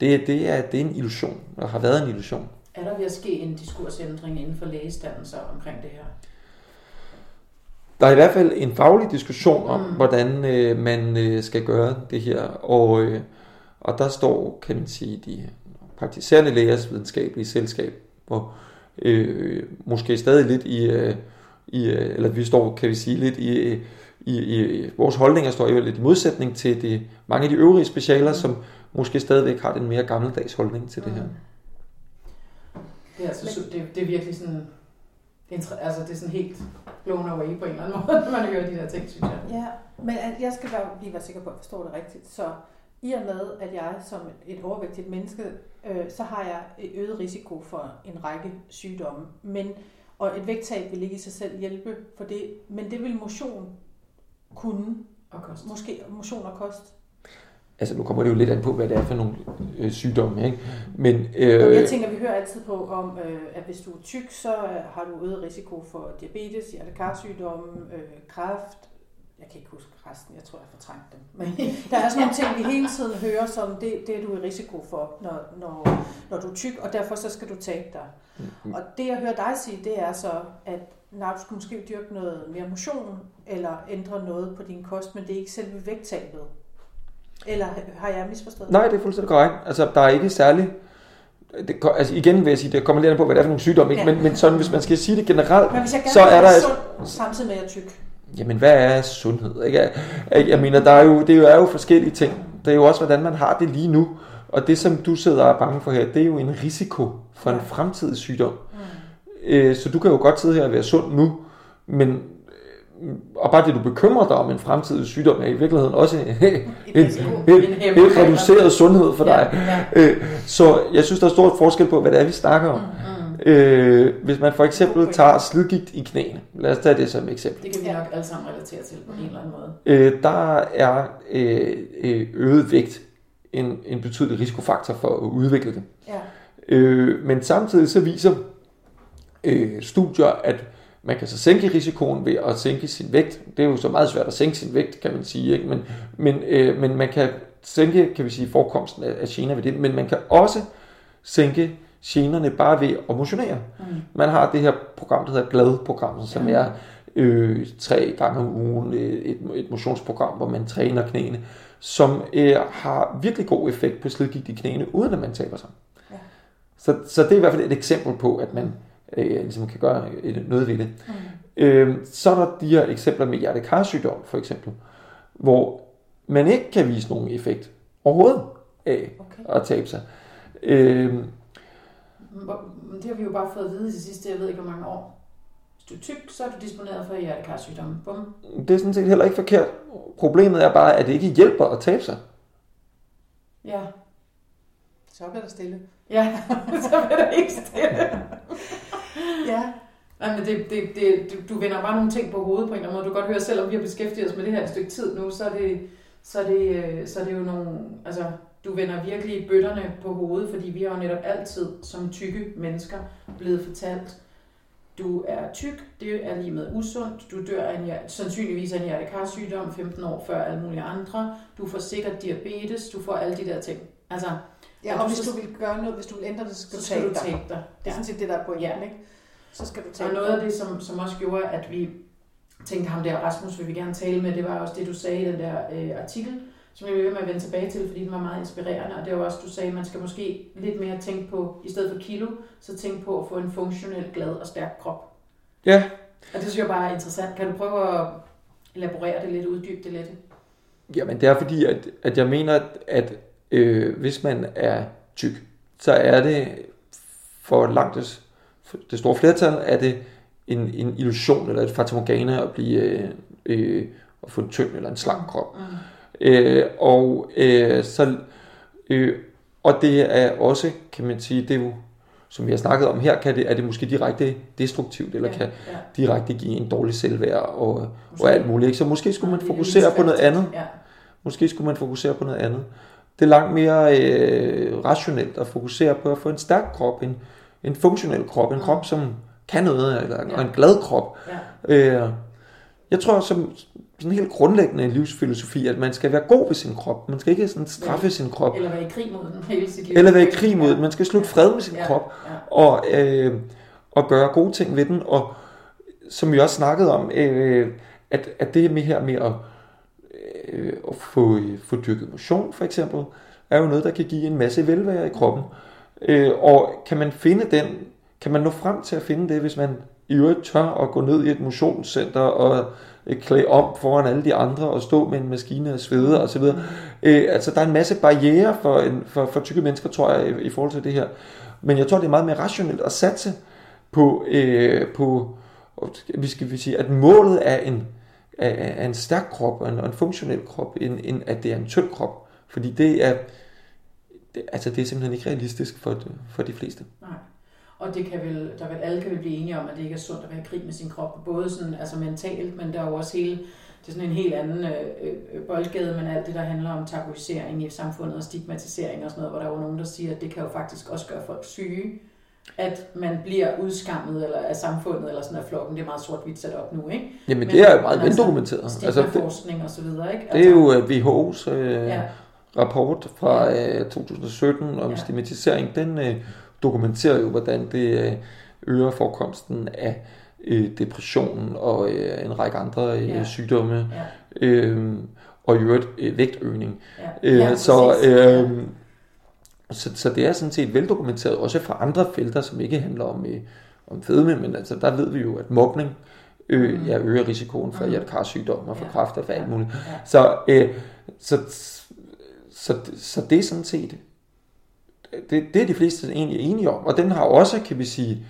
det, det, er, det er en illusion, og har været en illusion. Er der ved at ske en diskursændring inden for lægestanden så omkring det her? Der er i hvert fald en faglig diskussion om, mm. hvordan øh, man øh, skal gøre det her, og, øh, og der står, kan man sige, de praktiserende lægers videnskabelige selskab, hvor øh, måske stadig lidt i, øh, i øh, eller vi står, kan vi sige, lidt i, øh, i, i vores holdninger står jo lidt i modsætning til de, mange af de øvrige specialer, mm. som måske stadigvæk har den mere gammeldags holdning til det her. Mm. Det er, altså, det, det er virkelig sådan, altså det er sådan helt blown away på en eller anden måde, når man hører de der ting, synes jeg. Ja, men jeg skal være, lige være sikker på, at jeg forstår det rigtigt. Så i og med, at jeg som et overvægtigt menneske, øh, så har jeg et øget risiko for en række sygdomme. Men, og et vægttab vil ikke i sig selv hjælpe for det, men det vil motion kunne. Og kost. Måske motion og kost altså nu kommer det jo lidt an på, hvad det er for nogle øh, sygdomme, ikke? Men, øh, jeg tænker, vi hører altid på om, øh, at hvis du er tyk, så har du øget risiko for diabetes, hjertekarsygdomme, øh, kræft, jeg kan ikke huske resten, jeg tror, jeg fortrængt dem. Men der er sådan nogle ting, vi hele tiden hører, som det, det er du i risiko for, når, når, når du er tyk, og derfor så skal du tabe dig. Mm. Og det, jeg hører dig sige, det er så, at nej, du skal måske dyrke noget mere motion, eller ændre noget på din kost, men det er ikke selve vægttabet, eller har jeg misforstået? Nej, det er fuldstændig korrekt. Altså, der er ikke særlig... Det, altså igen vil jeg sige, det kommer lidt på, hvad det er for nogle sygdomme, ja. men, men sådan, hvis man skal sige det generelt, men hvis jeg så er der... Sund, samtidig med at tyk. Jamen, hvad er sundhed? Ikke? Jeg, jeg mener, der er jo, det er jo forskellige ting. Det er jo også, hvordan man har det lige nu. Og det, som du sidder og er bange for her, det er jo en risiko for en fremtidig sygdom. Mm. Øh, så du kan jo godt sidde her og være sund nu, men og bare det, du bekymrer dig om en fremtidig sygdom, er i virkeligheden også en, en, en, en, en reduceret sundhed for dig. Ja, ja. Øh, så jeg synes, der er stor forskel på, hvad det er, vi snakker om. Mm, mm. Øh, hvis man for eksempel tager slidgigt i knæene, lad os tage det som eksempel. Det kan vi nok alle sammen relatere til på en eller anden måde. Øh, der er øh, øh øget vægt en, en betydelig risikofaktor for at udvikle det. Ja. Øh, men samtidig så viser øh, studier, at man kan så sænke risikoen ved at sænke sin vægt. Det er jo så meget svært at sænke sin vægt, kan man sige. Ikke? Men, men, øh, men man kan sænke kan vi sige, forekomsten af, af gener ved det. Men man kan også sænke generne bare ved at motionere. Mm. Man har det her program, der hedder GLAD-programmet, som er øh, tre gange om ugen et, et motionsprogram, hvor man træner knæene, som øh, har virkelig god effekt på slidgigt i knæene, uden at man taber sig. Ja. Så, så det er i hvert fald et eksempel på, at man øh, ligesom kan gøre noget ved det. Mm. Øh, så er der de her eksempler med hjertekarsygdom, for eksempel, hvor man ikke kan vise nogen effekt overhovedet af okay. at tabe sig. Øh, det har vi jo bare fået at vide de sidste, jeg ved ikke hvor mange år. Hvis du er tyk, så er du disponeret for hjertekarsygdom. Bum. Det er sådan set heller ikke forkert. Problemet er bare, at det ikke hjælper at tabe sig. Ja. Så bliver der stille. Ja, så bliver der ikke stille. ja. Nej, men det, det, det, du, vender bare nogle ting på hovedet på en eller anden måde. Du kan godt høre, selvom vi har beskæftiget os med det her et stykke tid nu, så er det, så er det, øh, så er det jo nogle, altså, du vender virkelig bøtterne på hovedet, fordi vi har jo netop altid som tykke mennesker blevet fortalt, du er tyk, det er lige med usundt, du dør af en, sandsynligvis af en hjertekarsygdom 15 år før alle mulige andre, du får sikkert diabetes, du får alle de der ting. Altså, ja, og, og hvis du vil gøre noget, hvis du vil ændre det, så skal, så skal du tabe dig. dig. Det er sådan set det, der er pointen, ja. ikke? Så skal du tabe Og noget af det, som, som også gjorde, at vi tænkte ham der, Rasmus vil vi gerne tale med, det var også det, du sagde i den der øh, artikel, som jeg vil med at vende tilbage til, fordi den var meget inspirerende, og det var også, du sagde, at man skal måske lidt mere tænke på, i stedet for kilo, så tænke på at få en funktionel, glad og stærk krop. Ja. Og det synes jeg bare er interessant. Kan du prøve at elaborere det lidt, uddybe det lidt? Jamen det er fordi, at, at jeg mener, at, at øh, hvis man er tyk, så er det for langt det, for det store flertal, er det en, en illusion eller et fatamorgana at blive øh, øh, at få en tynd eller en slank krop. Mm. Øh, og øh, så øh, og det er også, kan man sige, det er jo, som vi har snakket om her, kan det, er det måske direkte destruktivt, eller ja, kan ja. direkte give en dårlig selvværd og, og alt muligt. Ikke? Så måske skulle man fokusere på noget andet. Ja. Måske skulle man fokusere på noget andet. Det er langt mere øh, rationelt at fokusere på at få en stærk krop, en, en funktionel krop, en krop, som kan noget, eller, ja. og en glad krop. Ja. Øh, jeg tror, som, sådan helt grundlæggende livsfilosofi, at man skal være god ved sin krop. Man skal ikke sådan straffe sin krop. Eller være i krig mod den hele sit liv. Eller være i krig mod den. Man skal slutte fred med sin ja, krop. Ja. Og, øh, og gøre gode ting ved den. Og som vi også snakkede om, øh, at, at det med her med at, øh, at få, få dyrket motion for eksempel, er jo noget, der kan give en masse velvære i kroppen. Øh, og kan man finde den, kan man nå frem til at finde det, hvis man i øvrigt tør at gå ned i et motionscenter og øh, klæde om foran alle de andre og stå med en maskine og svede osv. Øh, altså der er en masse barriere for, en, for, for tykke mennesker, tror jeg, i, i forhold til det her. Men jeg tror, det er meget mere rationelt at satse på, øh, på vi skal vi sige, at målet er en, af, af en stærk krop og en, og en funktionel krop, end, end at det er en tynd krop. Fordi det er, det, altså det er simpelthen ikke realistisk for, for de fleste. Nej. Og det kan vel, der vel alle kan vel blive enige om, at det ikke er sundt at være i krig med sin krop, både sådan, altså mentalt, men der er jo også hele, det er sådan en helt anden øh, øh boldgade, men alt det, der handler om tabuisering i samfundet og stigmatisering og sådan noget, hvor der er jo nogen, der siger, at det kan jo faktisk også gøre folk syge, at man bliver udskammet eller af samfundet eller sådan af flokken. Det er meget sort-hvidt sat op nu, ikke? Jamen, det er jo meget altså, veldokumenteret. Altså, forskning og så videre, ikke? Altså, det er jo uh, WHO's uh, ja. rapport fra uh, 2017 om ja. stigmatisering. Den, uh, dokumenterer jo, hvordan det øh, øger forekomsten af øh, depression og øh, en række andre øh, ja. sygdomme. Ja. Øh, og i øvrigt øh, vægtøgning. Ja. Øh, ja, så, øh, så, så det er sådan set veldokumenteret, også fra andre felter, som ikke handler om, øh, om fedme, men altså der ved vi jo, at mobning øh, mm. ja, øger risikoen for mm. hjertekarsygdom og for ja. kræft og for alt muligt. Ja. Så, øh, så, så, så, så det er sådan set det, det er de fleste egentlig enige om, og den har også, kan vi sige,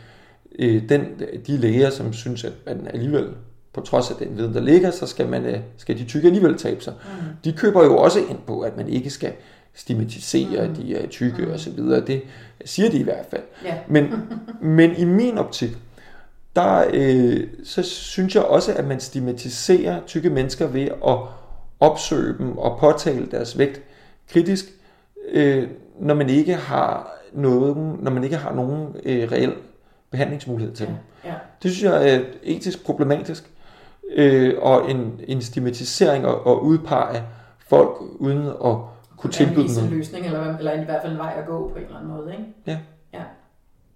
øh, den, de læger, som synes, at man alligevel, på trods af den viden, der ligger, så skal, man, øh, skal de tykke alligevel tabe sig. Mm. De køber jo også ind på, at man ikke skal stigmatisere mm. de er tykke mm. og så videre. Det siger de i hvert fald. Ja. Men, men i min optik, der øh, så synes jeg også, at man stigmatiserer tykke mennesker ved at opsøge dem og påtale deres vægt kritisk, øh, når man ikke har nogen, når man ikke har nogen øh, reel behandlingsmulighed til Ja. dem. ja. Det synes jeg er etisk problematisk, øh, og en, en stigmatisering og, og udpege folk uden at kunne tilbyde dem en løsning, eller, eller i hvert fald en vej at gå på en eller anden måde. Ikke? Ja. ja.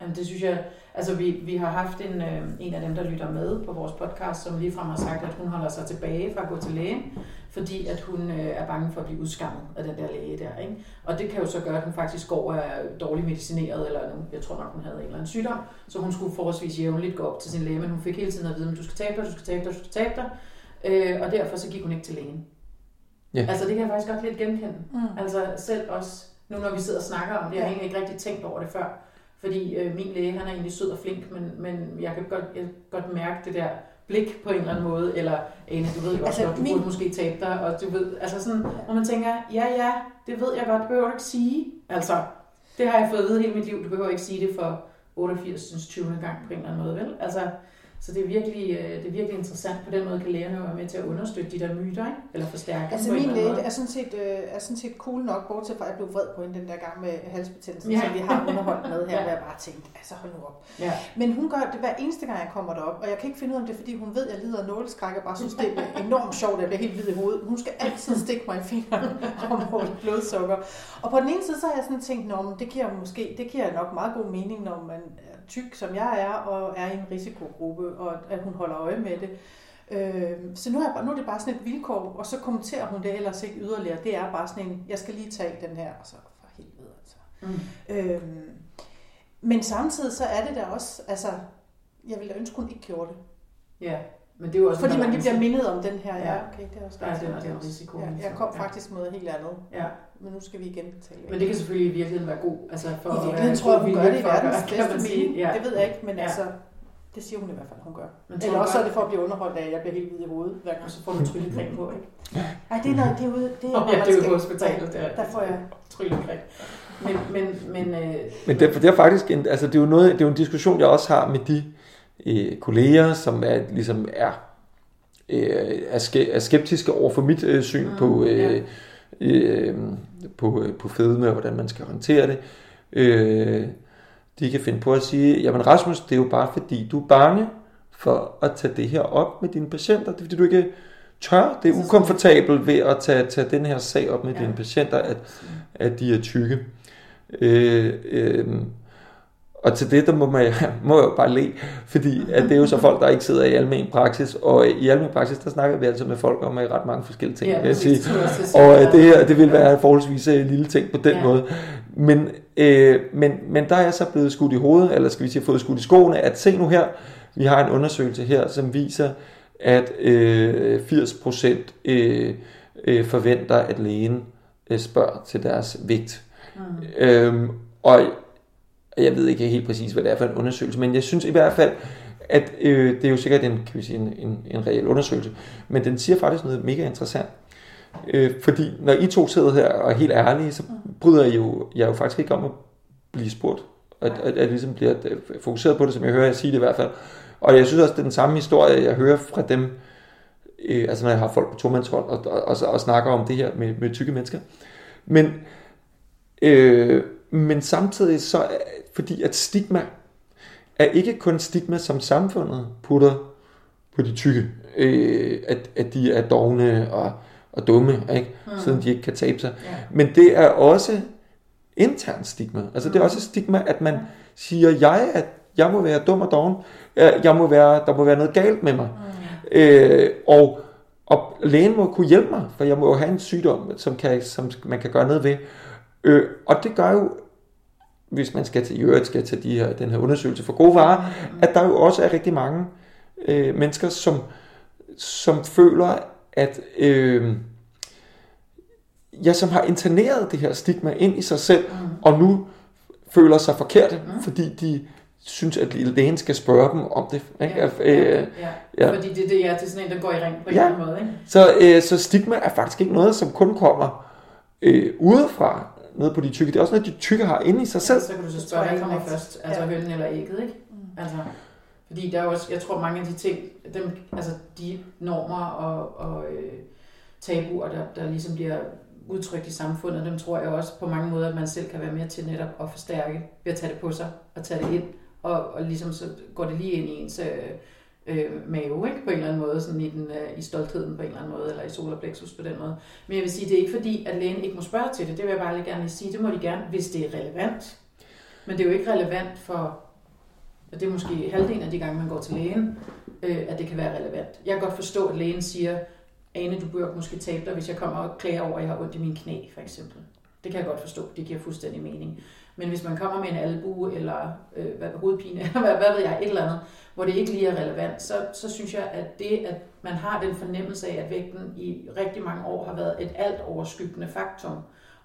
Jamen, det synes jeg, altså vi, vi har haft en, øh, en af dem, der lytter med på vores podcast, som ligefrem har sagt, at hun holder sig tilbage fra at gå til lægen, fordi at hun øh, er bange for at blive udskammet af den der læge der. Ikke? Og det kan jo så gøre, at hun faktisk går og er dårligt medicineret, eller nu, jeg tror nok, hun havde en eller anden sygdom, så hun skulle forholdsvis jævnligt gå op til sin læge, men hun fik hele tiden at vide, at du skal tabe dig, du skal tabe dig, du skal tabe dig. Øh, og derfor så gik hun ikke til lægen. Ja. Altså det kan jeg faktisk godt lidt genkende. Mm. Altså selv også, nu når vi sidder og snakker om det, jeg har egentlig ikke rigtig tænkt over det før. Fordi øh, min læge, han er egentlig sød og flink, men, men jeg kan godt, jeg kan godt mærke det der blik på en eller anden måde, eller Ane, du ved jo også Altså, godt, du min- burde måske tabe dig, og du ved, altså sådan, hvor man tænker, ja ja, det ved jeg godt, det behøver du ikke sige. Altså, det har jeg fået at vide hele mit liv, du behøver ikke sige det for 88. 20. gang på en eller anden måde, vel? Altså, så det er, virkelig, øh, det er virkelig interessant. På den måde kan lægerne være med til at understøtte de der myter, ikke? eller forstærke Altså min læge er sådan, set, øh, er sådan set cool nok, bortset fra at jeg blev vred på hende den der gang med halsbetændelsen, Ja. som vi har underholdt med her, Ja. hvor jeg bare tænkte, altså hold nu op. Ja. Men hun gør det hver eneste gang, jeg kommer derop, og jeg kan ikke finde ud af, om det er, fordi hun ved, at jeg lider af nåleskræk, og bare synes, det er enormt sjovt, at jeg bliver helt hvid i hovedet. Hun skal altid stikke mig i fingeren og måle blodsukker. Og på den ene side, så har jeg sådan tænkt, Nå, det giver måske, det giver nok meget god mening, når man tyk, som jeg er, og er i en risikogruppe, og at hun holder øje med det. Øh, så nu er, jeg nu er det bare sådan et vilkår, og så kommenterer hun det ellers ikke yderligere. Det er bare sådan en, jeg skal lige tage den her, og så for helvede altså. Mm. Øhm, men samtidig så er det da også, altså, jeg ville ønske, hun ikke gjorde det. Ja, men det er jo også Fordi man lige bliver mindet om den her, ja, okay, det er også Ja, det er- det er risiko. Ja, jeg kom faktisk med noget helt andet, Ja, men nu skal vi igen tale. men det kan selvfølgelig i virkeligheden være god. Altså for I at virkeligheden være tror jeg, hun gør det i verdens gøre, kan man bedste sige. mening. Ja. Det ved jeg ikke, men Ja. altså, det siger hun i hvert fald, hun gør. Men Eller også så er det for at blive underholdt af, at jeg bliver helt hvid i hovedet hver gang. Og så får du tryllecreme på, ikke? Nej, det er noget, det er ude, det er, ja, det er jo skal- på hospitalet, der, Der får jeg tryllecreme. Men, men, men, øh, Men det, det er faktisk en, altså det er jo noget, det er jo en diskussion, jeg også har med de øh, kolleger, som er, ligesom er, øh, er, ske, er skeptiske over for mit øh, syn Mm, på, øh, ja. Øh, på, på fedme og hvordan man skal håndtere det. Øh, de kan finde på at sige, jamen Rasmus, det er jo bare fordi, du er bange for at tage det her op med dine patienter. Det er fordi, du ikke tør. Det er Så- ukomfortabelt ved at tage, tage den her sag op med Ja. dine patienter, at, at de er tykke. Øh, øh, og til det, der må, man, må jeg jo bare le, fordi at det er jo så folk, der ikke sidder i almen praksis, og i almen praksis, der snakker vi altså med folk om øh, ret mange forskellige ting, Ja, vil jeg sige. Og øh, det her, det vil være en forholdsvis øh, lille ting på den Ja. måde. Men, øh, men, men der er jeg så blevet skudt i hovedet, eller skal vi sige fået skudt i skoene, at se nu her, vi har en undersøgelse her, som viser, at øh, 80% øh, øh, forventer, at lægen øh, spørger til deres vægt. Mm. Øhm, og jeg ved ikke helt præcis, hvad det er for en undersøgelse, men jeg synes i hvert fald, at øh, det er jo sikkert en, kan vi sige, en, en, en reel undersøgelse, men den siger faktisk noget mega interessant. Øh, fordi når I to sidder her og er helt ærlige, så bryder I jo, jeg jo faktisk ikke om at blive spurgt. At, at, at jeg ligesom bliver øh, fokuseret på det, som jeg hører jer sige det i hvert fald. Og jeg synes også, det er den samme historie, jeg hører fra dem, øh, altså når jeg har folk på tomandshold og, og, og, og snakker om det her med, med tykke mennesker. Men, øh, men samtidig så, fordi at stigma er ikke kun stigma, som samfundet putter på de tykke. Øh, at, at de er dogne og, og dumme, ikke? Mm. siden de ikke kan tabe sig. Ja. Men det er også intern stigma. Altså det er Mm. også stigma, at man siger, jeg, at jeg må være dum og doven. Jeg må være, der må være noget galt med mig. Øh, og, og lægen må kunne hjælpe mig, for jeg må jo have en sygdom, som, kan, som man kan gøre noget ved. Øh, og det gør jo, hvis man skal til i øvrigt skal til de her, den her undersøgelse for gode varer, at der jo også er rigtig mange øh, mennesker, som, som føler, at øh, ja, som har interneret det her stigma ind i sig selv, Mm. og nu føler sig forkerte, Mm. fordi de synes, at lægen skal spørge dem om det. Ikke? Ja, Øh, ja, ja. ja. Fordi det, det, er, det er sådan en, der går i ring på en Ja. anden måde. Ikke? Så, øh, så stigma er faktisk ikke noget, som kun kommer øh, udefra, ned på de tykke. Det er også noget, de tykke har inde i sig selv. Ja, så kan du så spørge, hvad kommer først? Altså Ja. hønnen eller ægget, ikke? Mm. Altså, fordi der er også, jeg tror mange af de ting, dem, altså de normer og, og øh, tabuer, der, der ligesom bliver udtrykt i samfundet, dem tror jeg også på mange måder, at man selv kan være med til netop at forstærke ved at tage det på sig og tage det ind, og, og ligesom så går det lige ind i ens øh, øh, mave, ikke? på en eller anden måde, sådan i, den, øh, i stoltheden på en eller anden måde, eller i solar plexus på den måde. Men jeg vil sige, det er ikke fordi, at lægen ikke må spørge til det, det vil jeg bare lige gerne lige sige, det må de gerne, hvis det er relevant. Men det er jo ikke relevant for, og det er måske halvdelen af de gange, man går til lægen, øh, at det kan være relevant. Jeg kan godt forstå, at lægen siger, Ane, du bør måske tabe dig, hvis jeg kommer og klager over, at jeg har ondt i mine knæ, for eksempel. Det kan jeg godt forstå, det giver fuldstændig mening. Men hvis man kommer med en albue, eller øh, hvad, hovedpine, eller hvad, hvad ved jeg, et eller andet, hvor det ikke lige er relevant, så, så synes jeg, at det, at man har den fornemmelse af, at vægten i rigtig mange år har været et alt overskyggende faktum,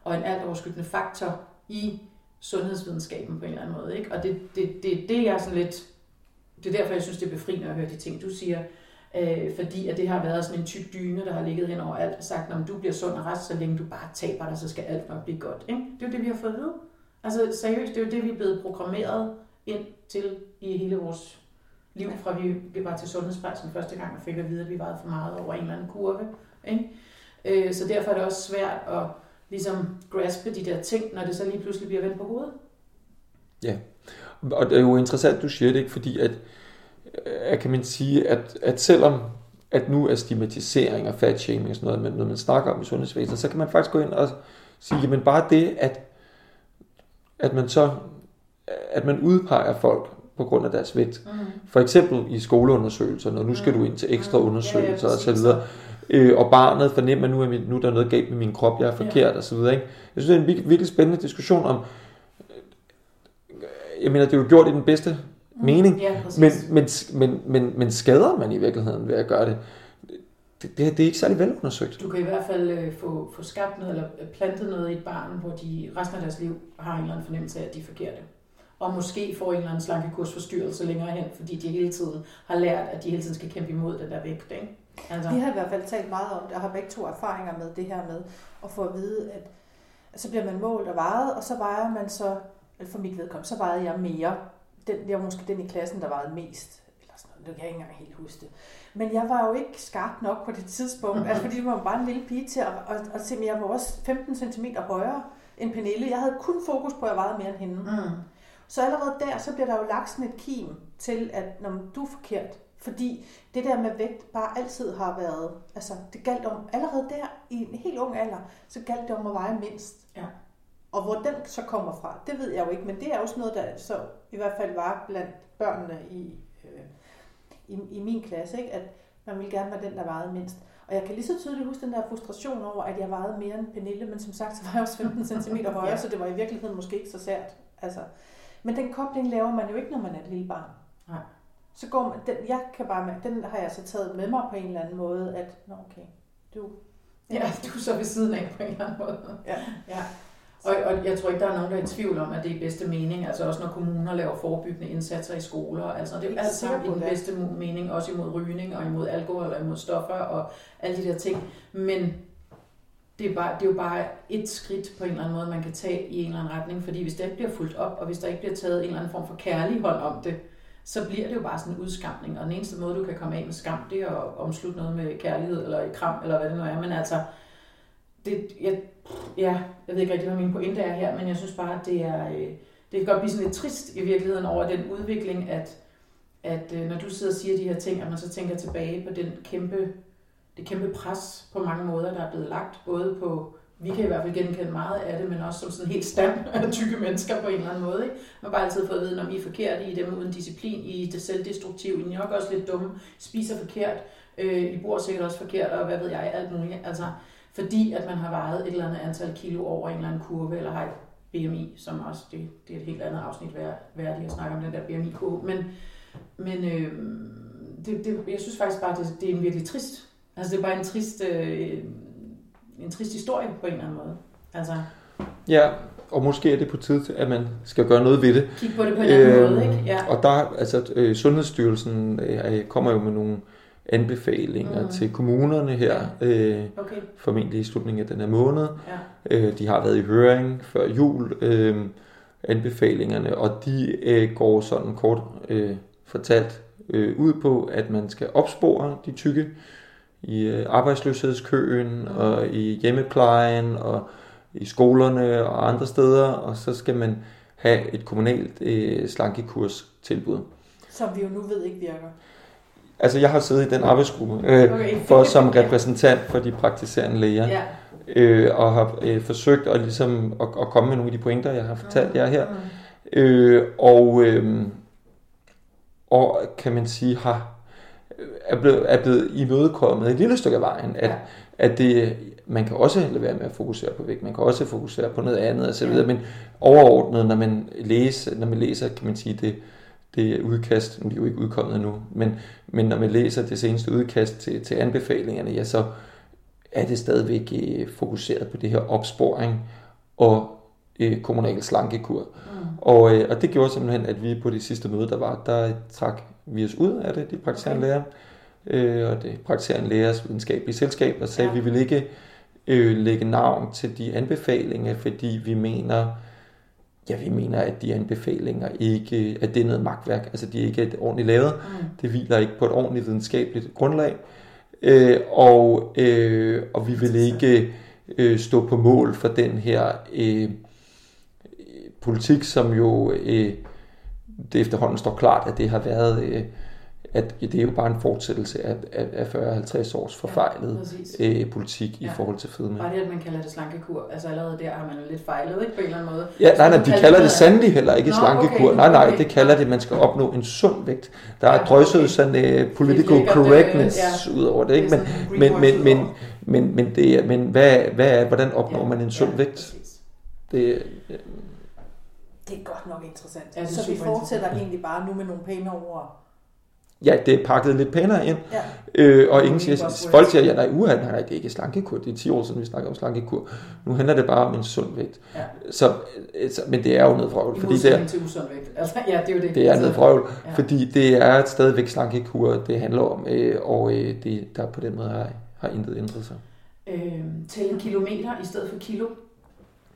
og en alt overskyggende faktor i sundhedsvidenskaben på en eller anden måde. Ikke? Og det, det, det, det er sådan lidt, det er derfor, jeg synes, det er befriende at høre de ting, du siger, øh, fordi at det har været sådan en tyk dyne, der har ligget hen over alt og sagt, når du bliver sund og rask, så længe du bare taber dig, så skal alt nok blive godt. Ikke? Det er jo det, vi har fået at vide. Altså seriøst, det er jo det, vi er blevet programmeret ind til i hele vores liv, fra vi, vi var til sundhedsplejersken første gang og fik at vide, at vi vejede for meget over en eller anden kurve. Ikke? Øh, så derfor er det også svært at ligesom graspe de der ting, når det så lige pludselig bliver vendt på hovedet. Og det er jo interessant, du siger det ikke, fordi at, at kan man sige, at, at selvom at nu er stigmatisering og fat shaming og sådan noget, men når man snakker om i sundhedsvæsenet, så kan man faktisk gå ind og sige, jamen bare det, at, at man så at man udpeger folk på grund af deres vægt. Mm. For eksempel i skoleundersøgelser, når nu skal Mm. du ind til ekstra Mm. undersøgelser Ja, ja, og så præcis. videre. Øh, og barnet fornemmer nu, at min, nu er der noget galt med min krop, jeg er forkert og så videre. Ikke? Jeg synes, det er en virkelig, virkelig spændende diskussion om, jeg mener, det er jo gjort i den bedste mening, Ja, præcis. men, men, men, men, men skader man i virkeligheden ved at gøre det? Det, det, det er ikke særlig velundersøgt. Du kan i hvert fald øh, få, få skabt noget, eller plantet noget i et barn, hvor de resten af deres liv har en eller anden fornemmelse af, at de er forkerte. Og måske får en eller anden slankekursforstyrrelse længere hen, fordi de hele tiden har lært, at de hele tiden skal kæmpe imod den der vægt. Ikke? Altså, Vi har i hvert fald talt meget om det, og har begge to erfaringer med det her med at få at vide, at så bliver man målt og vejet, og så vejer man så, for mit vedkommende, så vejede jeg mere. Den, jeg var måske den i klassen, der vejede mest. Det kan jeg ikke engang helt huske det. Men jeg var jo ikke skarp nok på det tidspunkt, Mhm. altså fordi det var bare en lille pige til at, at, at se, men jeg var også 15 cm højere end Pernille. Jeg havde kun fokus på, at jeg vejede mere end hende. mm, Så allerede der, så bliver der jo lagt sådan et kim til, at når du er forkert. Fordi det der med vægt bare altid har været, altså det galt om, allerede der i en helt ung alder, så galt det om at veje mindst. Ja. Og hvor den så kommer fra, det ved jeg jo ikke, men det er også noget, der så i hvert fald var blandt børnene i, i, i min klasse, ikke? at man ville gerne være den, der vejede mindst. Og jeg kan lige så tydeligt huske den der frustration over, at jeg vejede mere end Pernille, men som sagt, så var jeg også 15 cm højere, Ja. så det var i virkeligheden måske ikke så sært. Altså, men den kobling laver man jo ikke, når man er et lille barn. Nej. Så går man, den, jeg kan bare, med- den har jeg så taget med mig på en eller anden måde, at, nå okay, du... ja, du er så ved siden af på en eller anden måde. Ja. ja. Og, og jeg tror ikke, der er nogen, der er i tvivl om, at det er i bedste mening. Altså også når kommuner laver forebyggende indsatser i skoler. Altså det er Helt alt sammen i den bedste mening. Også imod rygning og imod alkohol og imod stoffer og alle de der ting. Men det er, bare, det er jo bare et skridt på en eller anden måde, man kan tage i en eller anden retning. Fordi hvis det ikke bliver fuldt op, og hvis der ikke bliver taget en eller anden form for kærlig hånd om det, så bliver det jo bare sådan en udskamning. Og den eneste måde, du kan komme af med skam, det er at omslutte noget med kærlighed, eller et kram, eller hvad det nu er. Men altså, det, jeg, ja, jeg ved ikke rigtig, hvad min pointe er her, men jeg synes bare, at det er, øh, det kan godt blive sådan lidt trist i virkeligheden over den udvikling, at, at øh, når du sidder og siger de her ting, at man så tænker tilbage på den kæmpe, det kæmpe pres på mange måder, der er blevet lagt, både på, vi kan i hvert fald genkende meget af det, men også som sådan helt stand af tykke mennesker på en eller anden måde. Ikke? Man har bare altid fået at vide, når I er forkerte, I er dem uden disciplin, I er det selvdestruktive, I er nok også lidt dumme, spiser forkert, øh, I bor sikkert også forkert, og hvad ved jeg, alt muligt. Altså, fordi at man har vejet et eller andet antal kilo over en eller anden kurve, eller har et BMI, som også, det, det er et helt andet afsnit værd, værdigt at snakke om den der BMI-kurve. Men, men øh, det, det, jeg synes faktisk bare, det, det er en virkelig trist. Altså det er bare en trist, øh, en trist historie på en eller anden måde. Altså, Ja, og måske er det på tide til, at man skal gøre noget ved det. Kig på det på en anden Øhm, måde, ikke? Ja. Og der, altså, øh, Sundhedsstyrelsen øh, kommer jo med nogle anbefalinger Mm. til kommunerne her, øh, Okay, formentlig i slutningen af den her måned. ja. Øh, de har været i høring før jul, øh, anbefalingerne, og de øh, går sådan kort øh, fortalt øh, ud på, at man skal opspore de tykke i øh, arbejdsløshedskøen Mm. og i hjemmeplejen og i skolerne og andre steder, og så skal man have et kommunalt øh, slankekurstilbud. Som vi jo nu ved ikke virker. Altså jeg har siddet i den arbejdsgruppe øh, Okay. for som repræsentant for de praktiserende læger, Ja. øh, og har øh, forsøgt at, ligesom, at, at komme med nogle af de pointer, jeg har fortalt jer her. Mm. Øh, og, øh, og kan man sige, har, er, blevet, er blevet imødekommet et lille stykke af vejen, at, Ja. at det, man kan også lade være med at fokusere på vægt, man kan også fokusere på noget andet osv., Ja. men overordnet, når man, læser, når man læser, kan man sige, det, det udkast, nu er de jo ikke udkommet endnu, men, men når man læser det seneste udkast til, til anbefalingerne, ja, så er det stadigvæk øh, fokuseret på det her opsporing og øh, kommunal slankekur. Mm. Og, øh, og det gjorde simpelthen, at vi på det sidste møde, der var, der trak vi os ud af det, de praktiserende læger, øh, og det praktiserende lægers videnskabelige selskab, og sagde, Ja. at vi vil ikke øh, lægge navn til de anbefalinger, fordi vi mener, ja, vi mener, at de anbefalinger ikke, at det er noget magtværk, altså de ikke er ordentligt lavet, Mm. det hviler ikke på et ordentligt videnskabeligt grundlag, øh, og, øh, og vi vil ikke øh, stå på mål for den her øh, politik, som jo øh, det efterhånden står klart, at det har været, øh, at det er jo bare en fortsættelse af, af, af 40-50 års forfejlet Præcis. øh, politik i Ja. forhold til fedme. Bare det, at man kalder det slankekur, altså allerede der har man jo lidt fejlet, ikke på en eller anden måde. Ja, nej, nej, Så de kalder det noget- sandelig heller ikke Nå, slankekur. okay, nej, nej, okay. det kalder det, at man skal opnå en sund vægt. Der er Ja, drøsset okay. sådan uh, political Det øh, correctness ja. ud over det, ikke? Det Men, men, men, men, men, men, det er, men hvad, hvad er, hvordan opnår Ja, man en sund ja, vægt? præcis. Det, øh, Det er godt nok interessant. Ja, det så vi fortsætter egentlig bare nu med nogle pæne ord. Ja, det er pakket lidt pænere ind. Ja. Øh, og ingen siger, folk siger, ja, nej, uha, nej, det er ikke slankekur. Det er 10 år siden, vi snakker om slankekur. Nu handler det bare om en sund vægt. Ja. Så, øh, så, men det er jo noget vrøvl, I fordi det er, til usund vægt. Altså, ja, det er jo det. det er noget vrøvl. Ja. Fordi det er et stadigvæk slankekur, det handler om, øh, og øh, det, der på den måde har, har intet ændret sig. Øh, tælle kilometer i stedet for kilo,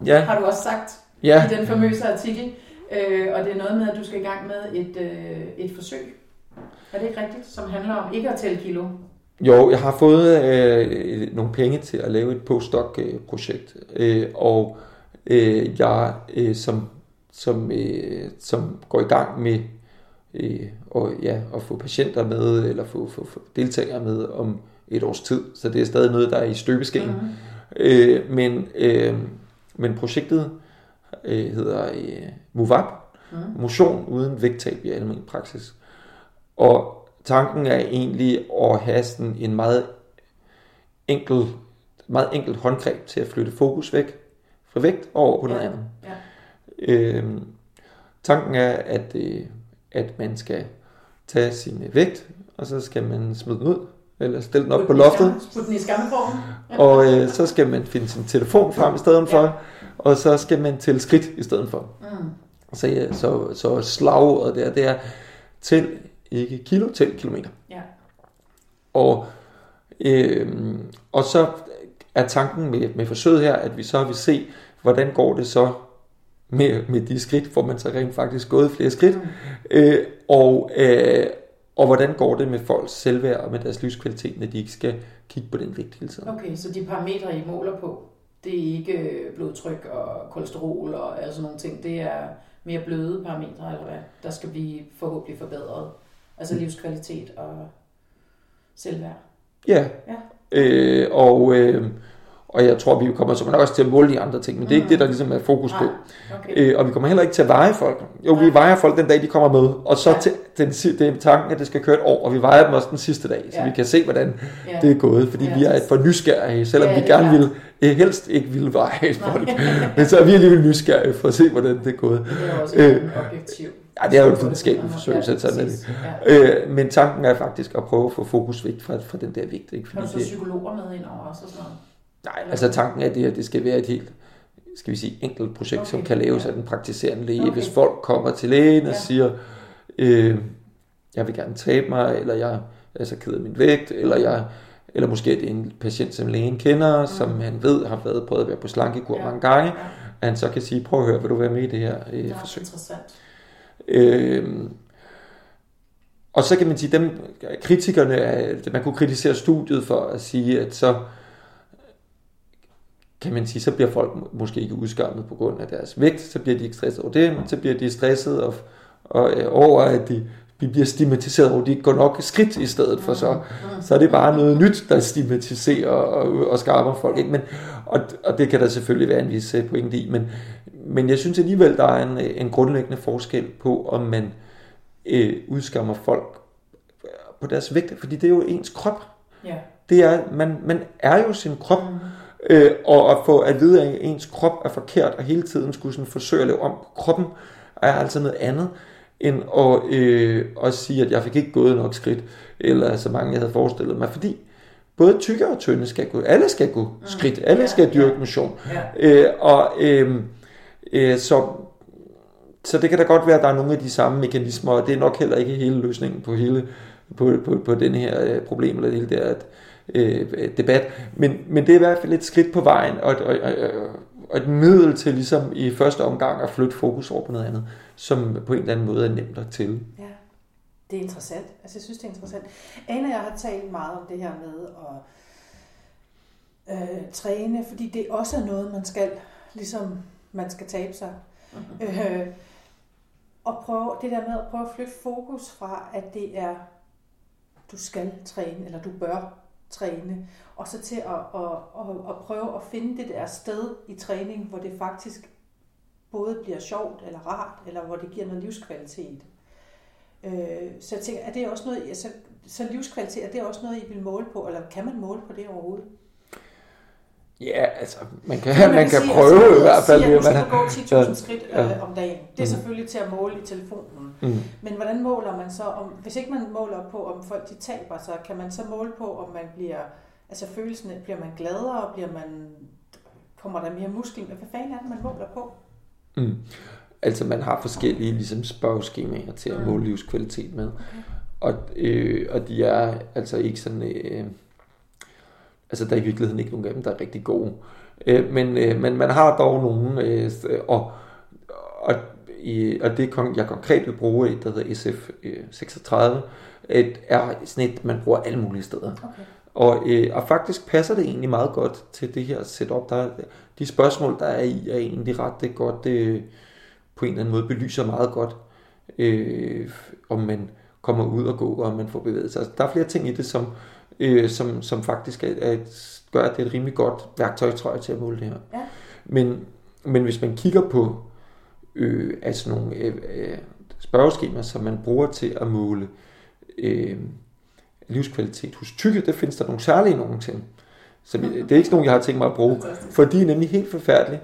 Ja, har du også sagt ja, i den famøse artikel. Øh, og det er noget med, at du skal i gang med et, øh, et forsøg. Er det ikke rigtigt? Som handler om ikke at tælle kilo. jo, jeg har fået øh, nogle penge til at lave et postdoc-projekt, øh, og øh, jeg øh, som, som, øh, som går i gang med øh, og, ja, at få patienter med, eller få, få, få deltagere med om et års tid. Så det er stadig noget, der er i støbeskeen. Mhm. Øh, men, øh, men projektet øh, hedder øh, Move Up, Mhm. motion uden vægttab i almindelig praksis. Og tanken er egentlig at have sådan en meget enkel, meget enkelt håndgreb til at flytte fokus væk fra vægt og over på noget Ja, andet. ja. Øh, tanken er, at, øh, at man skal tage sin vægt, og så skal man smide den ud, eller stille den op Put på loftet, Put den i skammekrogen. og øh, så skal man finde sin telefon frem i stedet for, og så skal man tælle skridt i stedet for. Mm. Så, ja, så, så slagordet der, det er tæl ikke kilo, tæl kilometer. Ja. Og, øh, og så er tanken med, med forsøget her, at vi så vil se, hvordan går det så med, med de skridt, hvor man så rent faktisk gået flere skridt, Mm. øh, og, øh, og hvordan går det med folks selvværd og med deres livskvalitet, når de ikke skal kigge på den vægt hele tiden. Okay, så de parametre, I måler på, det er ikke blodtryk og kolesterol og sådan nogle ting. Det er mere bløde parametre, eller hvad, der skal blive forhåbentlig forbedret. Altså Mm. livskvalitet og selvværd. Ja, Ja. øh, og, øh, og jeg tror, vi kommer så nok også til at måle de andre ting, men det er ikke Mm. det, der ligesom er fokus på. Nej, okay. Øh, og vi kommer heller ikke til at veje folk. Jo, vi vejer folk den dag, de kommer med. Og så Ja. til, den, det er tanken, at det skal køre et år, og vi vejer dem også den sidste dag, så Ja. vi kan se, hvordan ja. det er gået. Fordi Ja. vi er for nysgerrige, selvom Ja, vi er gerne vil, øh, helst ikke ville veje folk. Men så er vi alligevel nysgerrige for at se, hvordan det er gået. Det er også Øh, en objektiv. Ja, det er jo et videnskabeligt forsøg, så sådan det. Ja. Øh, men tanken er faktisk at prøve at få fokus væk fra, fra den der vægt. Ikke? Har du så det, psykologer med ind over også og sådan noget? nej, altså tanken er, at det her det skal være et helt skal vi sige, enkelt projekt, okay. som kan laves ja. af den praktiserende læge. Okay. Hvis folk kommer til lægen og Ja. siger, øh, jeg vil gerne tabe mig, eller jeg er så ked af min vægt, eller jeg eller måske er det en patient, som lægen kender, mm. som han ved har været prøvet at være på slankekur Ja. ja. mange gange, Ja. at han så kan sige, prøv at høre, vil du være med i det her øh, Det er forsøg? interessant. Øh, og så kan man sige, dem kritikerne, man kunne kritisere studiet for at sige, at så kan man sige, så bliver folk måske ikke udskammet på grund af deres vægt, så bliver de ikke stresset over det, men så bliver de stresset og, og, øh, over, at de, de bliver stigmatiseret over, de ikke går nok skridt i stedet for så. Så er det bare noget nyt, der stigmatiserer og, og skarper folk. Ikke? Men, og, og det kan der selvfølgelig være en vis øh, pointe i, men, men jeg synes alligevel, der er en, øh, en grundlæggende forskel på, om man øh, udskammer folk på deres vægt, fordi det er jo ens krop. Ja. Det er, man, man er jo sin krop, Mm. øh, og at få at vide, at ens krop er forkert, og hele tiden skulle sådan forsøge at lave om på kroppen, er altså noget andet, end at, øh, at sige, at jeg fik ikke gået nok skridt, eller så mange jeg havde forestillet mig, fordi både tykke og tynde skal gå, alle skal gå skridt, alle Ja, skal dyrke motion, Ja. Øh, og øh, øh, så, så det kan da godt være, at der er nogle af de samme mekanismer, og det er nok heller ikke hele løsningen på hele på, på, på den her øh, problem, eller hele der øh, debat. Men, men det er i hvert fald et skridt på vejen, og, og, og, og et middel til ligesom i første omgang at flytte fokus over på noget andet, som på en eller anden måde er nemt at til. Ja, det er interessant. Altså, jeg synes, det er interessant. Og jeg har talt meget om det her med at øh, træne, fordi det også er noget, man skal, ligesom man skal tabe sig. Mhm. Øh, og prøve, det der med at prøve at flytte fokus fra, at det er, du skal træne, eller du bør træne, og så til at, at, at, at prøve at finde det der sted i træning, hvor det faktisk både bliver sjovt eller rart, eller hvor det giver noget livskvalitet. Øh, så jeg tænker, er det også noget, altså, så livskvalitet, er det også noget, I vil måle på, eller kan man måle på det overhovedet? Ja, altså, man kan, Så man, kan sige, prøve altså, i hvert fald. Sige, at man skal gå 10.000 skridt Ja. øh, om dagen. Det er Mhm. selvfølgelig til at måle i telefonen. Mm. Men hvordan måler man så, om, hvis ikke man måler på, om folk de taber sig, kan man så måle på, om man bliver, altså følelsen, bliver man gladere, bliver man, kommer der mere muskel? Hvad fanden er det, man måler på? Mm. Altså man har forskellige ligesom, spørgeskemaer til at Mm. måle livskvalitet med. Og, øh, og de er altså ikke sådan... Øh, altså der er i virkeligheden ikke nogen af dem, der er rigtig gode. Øh, men, øh, men man har dog nogle, øh, og, og, i, og det jeg konkret vil bruge, et, der hedder SF36, et, er sådan et, man bruger alle mulige steder. Okay. Og, øh, og faktisk passer det egentlig meget godt til det her setup. Der, er- de spørgsmål, der er i, er egentlig ret godt, øh, på en eller anden måde belyser meget godt, øh, om man kommer ud og går, og om man får bevæget sig. Altså, der er flere ting i det, som, øh, som, som faktisk er, er, gør, at det er et rimelig godt værktøj, tror jeg, til at måle det her. Ja. Men, men hvis man kigger på øh, altså nogle øh, øh, spørgeskemaer, som man bruger til at måle øh, livskvalitet hos tykke, der findes der nogle særlige nogle ting. Så vi- det er ikke sådan nogle, jeg har tænkt mig at bruge, for de er nemlig helt forfærdelige.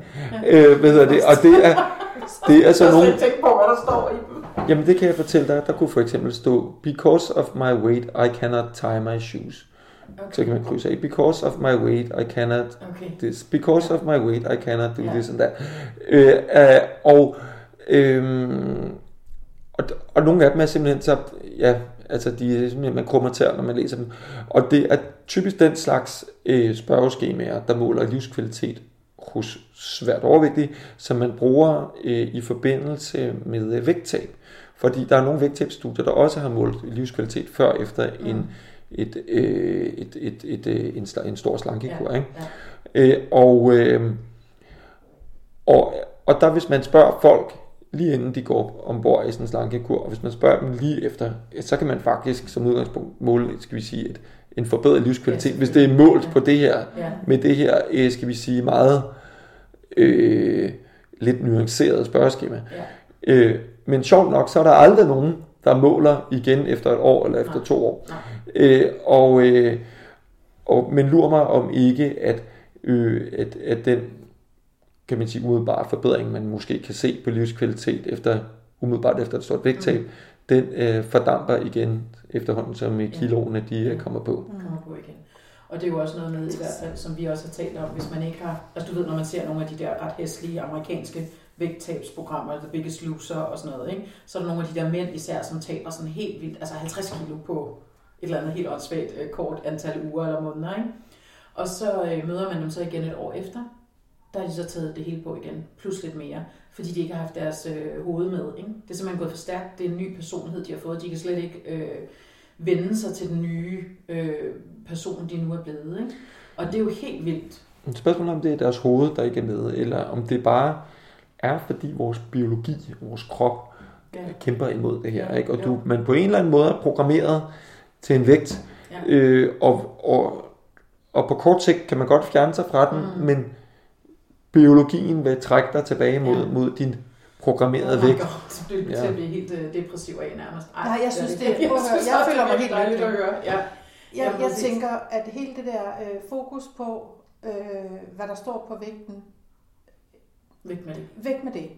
Øh, hvad hedder det? Og det er, det er så Jeg nogle... slet ikke tænkt på, hvad der står i dem. Jamen det kan jeg fortælle dig. Der kunne for eksempel stå, Because of my weight, I cannot tie my shoes. Så kan man krydse af, Because of my weight, I cannot Okay. this. Because of my weight, I cannot do Ja. this and that. Øh, øh, og, øhm, og, og nogle af dem er simpelthen så, ja, altså de er simpelthen, man krummer til, når man læser dem. Og det er typisk den slags øh, spørgeskemaer, der måler livskvalitet hos svært overvægtige, som man bruger øh, i forbindelse med øh, vægttab. Fordi der er nogle vægttabsstudier, der også har målt livskvalitet før efter Mm. en, et, øh, et, et, et, øh, en, en stor slankekur. Ja, Ikke? ja. Øh, og, øh, og, og der hvis man spørger folk, lige inden de går ombord i sådan en slankekur, og hvis man spørger dem lige efter, så kan man faktisk som udgangspunkt måle, skal vi sige, et, en forbedret livskvalitet, Ja, hvis det er målt på det her, Ja. med det her, øh, skal vi sige, meget øh, lidt nuanceret spørgeskema. Ja. Øh, men sjovt nok, så er der aldrig nogen, der måler igen efter et år eller efter Nej. to år. Nej. Øh, og, øh, og, men lurer mig om ikke, at, øh, at, at den kan man sige, umiddelbare forbedring, man måske kan se på livskvalitet efter, umiddelbart efter et stort vægttab, Mm. den øh, fordamper igen efterhånden, som øh, kiloene de kommer på. kommer på igen. Og det er jo også noget med, i hvert fald, som vi også har talt om, hvis man ikke har... Altså du ved, når man ser nogle af de der ret hæslige amerikanske vægttabsprogrammer, The Biggest Loser og sådan noget, ikke? så er der nogle af de der mænd især, som taber sådan helt vildt, altså 50 kilo på et eller andet helt åndssvagt øh, kort antal uger eller måneder. Ikke? Og så øh, møder man dem så igen et år efter, der har de så taget det hele på igen, plus lidt mere, fordi de ikke har haft deres øh, hoved med. Ikke? Det er simpelthen gået for stærkt, det er en ny personlighed, de har fået, de kan slet ikke øh, vende sig til den nye øh, person, de nu er blevet. Ikke? Og det er jo helt vildt. Et spørgsmål om det er deres hoved, der ikke er med, eller om det bare er, fordi vores biologi, vores krop, Ja. kæmper imod det her. Ja, Ikke? Og jo. du, man på en eller anden måde er programmeret til en vægt, Ja. øh, og, og, og på kort sigt kan man godt fjerne sig fra den, mm. men biologien vil trække dig tilbage mod, Ja. mod din programmerede Oh. God, så bliver det Ja. til at blive helt øh, depressiv af nærmest. Ej, Nej, jeg synes, det er- prøv at høre, synes jeg føler det er mig helt dejligt at lykkelig. høre. Ja. Jeg, jeg præcis. tænker, at hele det der øh, fokus på, øh, hvad der står på vægten, Væk med det. væk med det.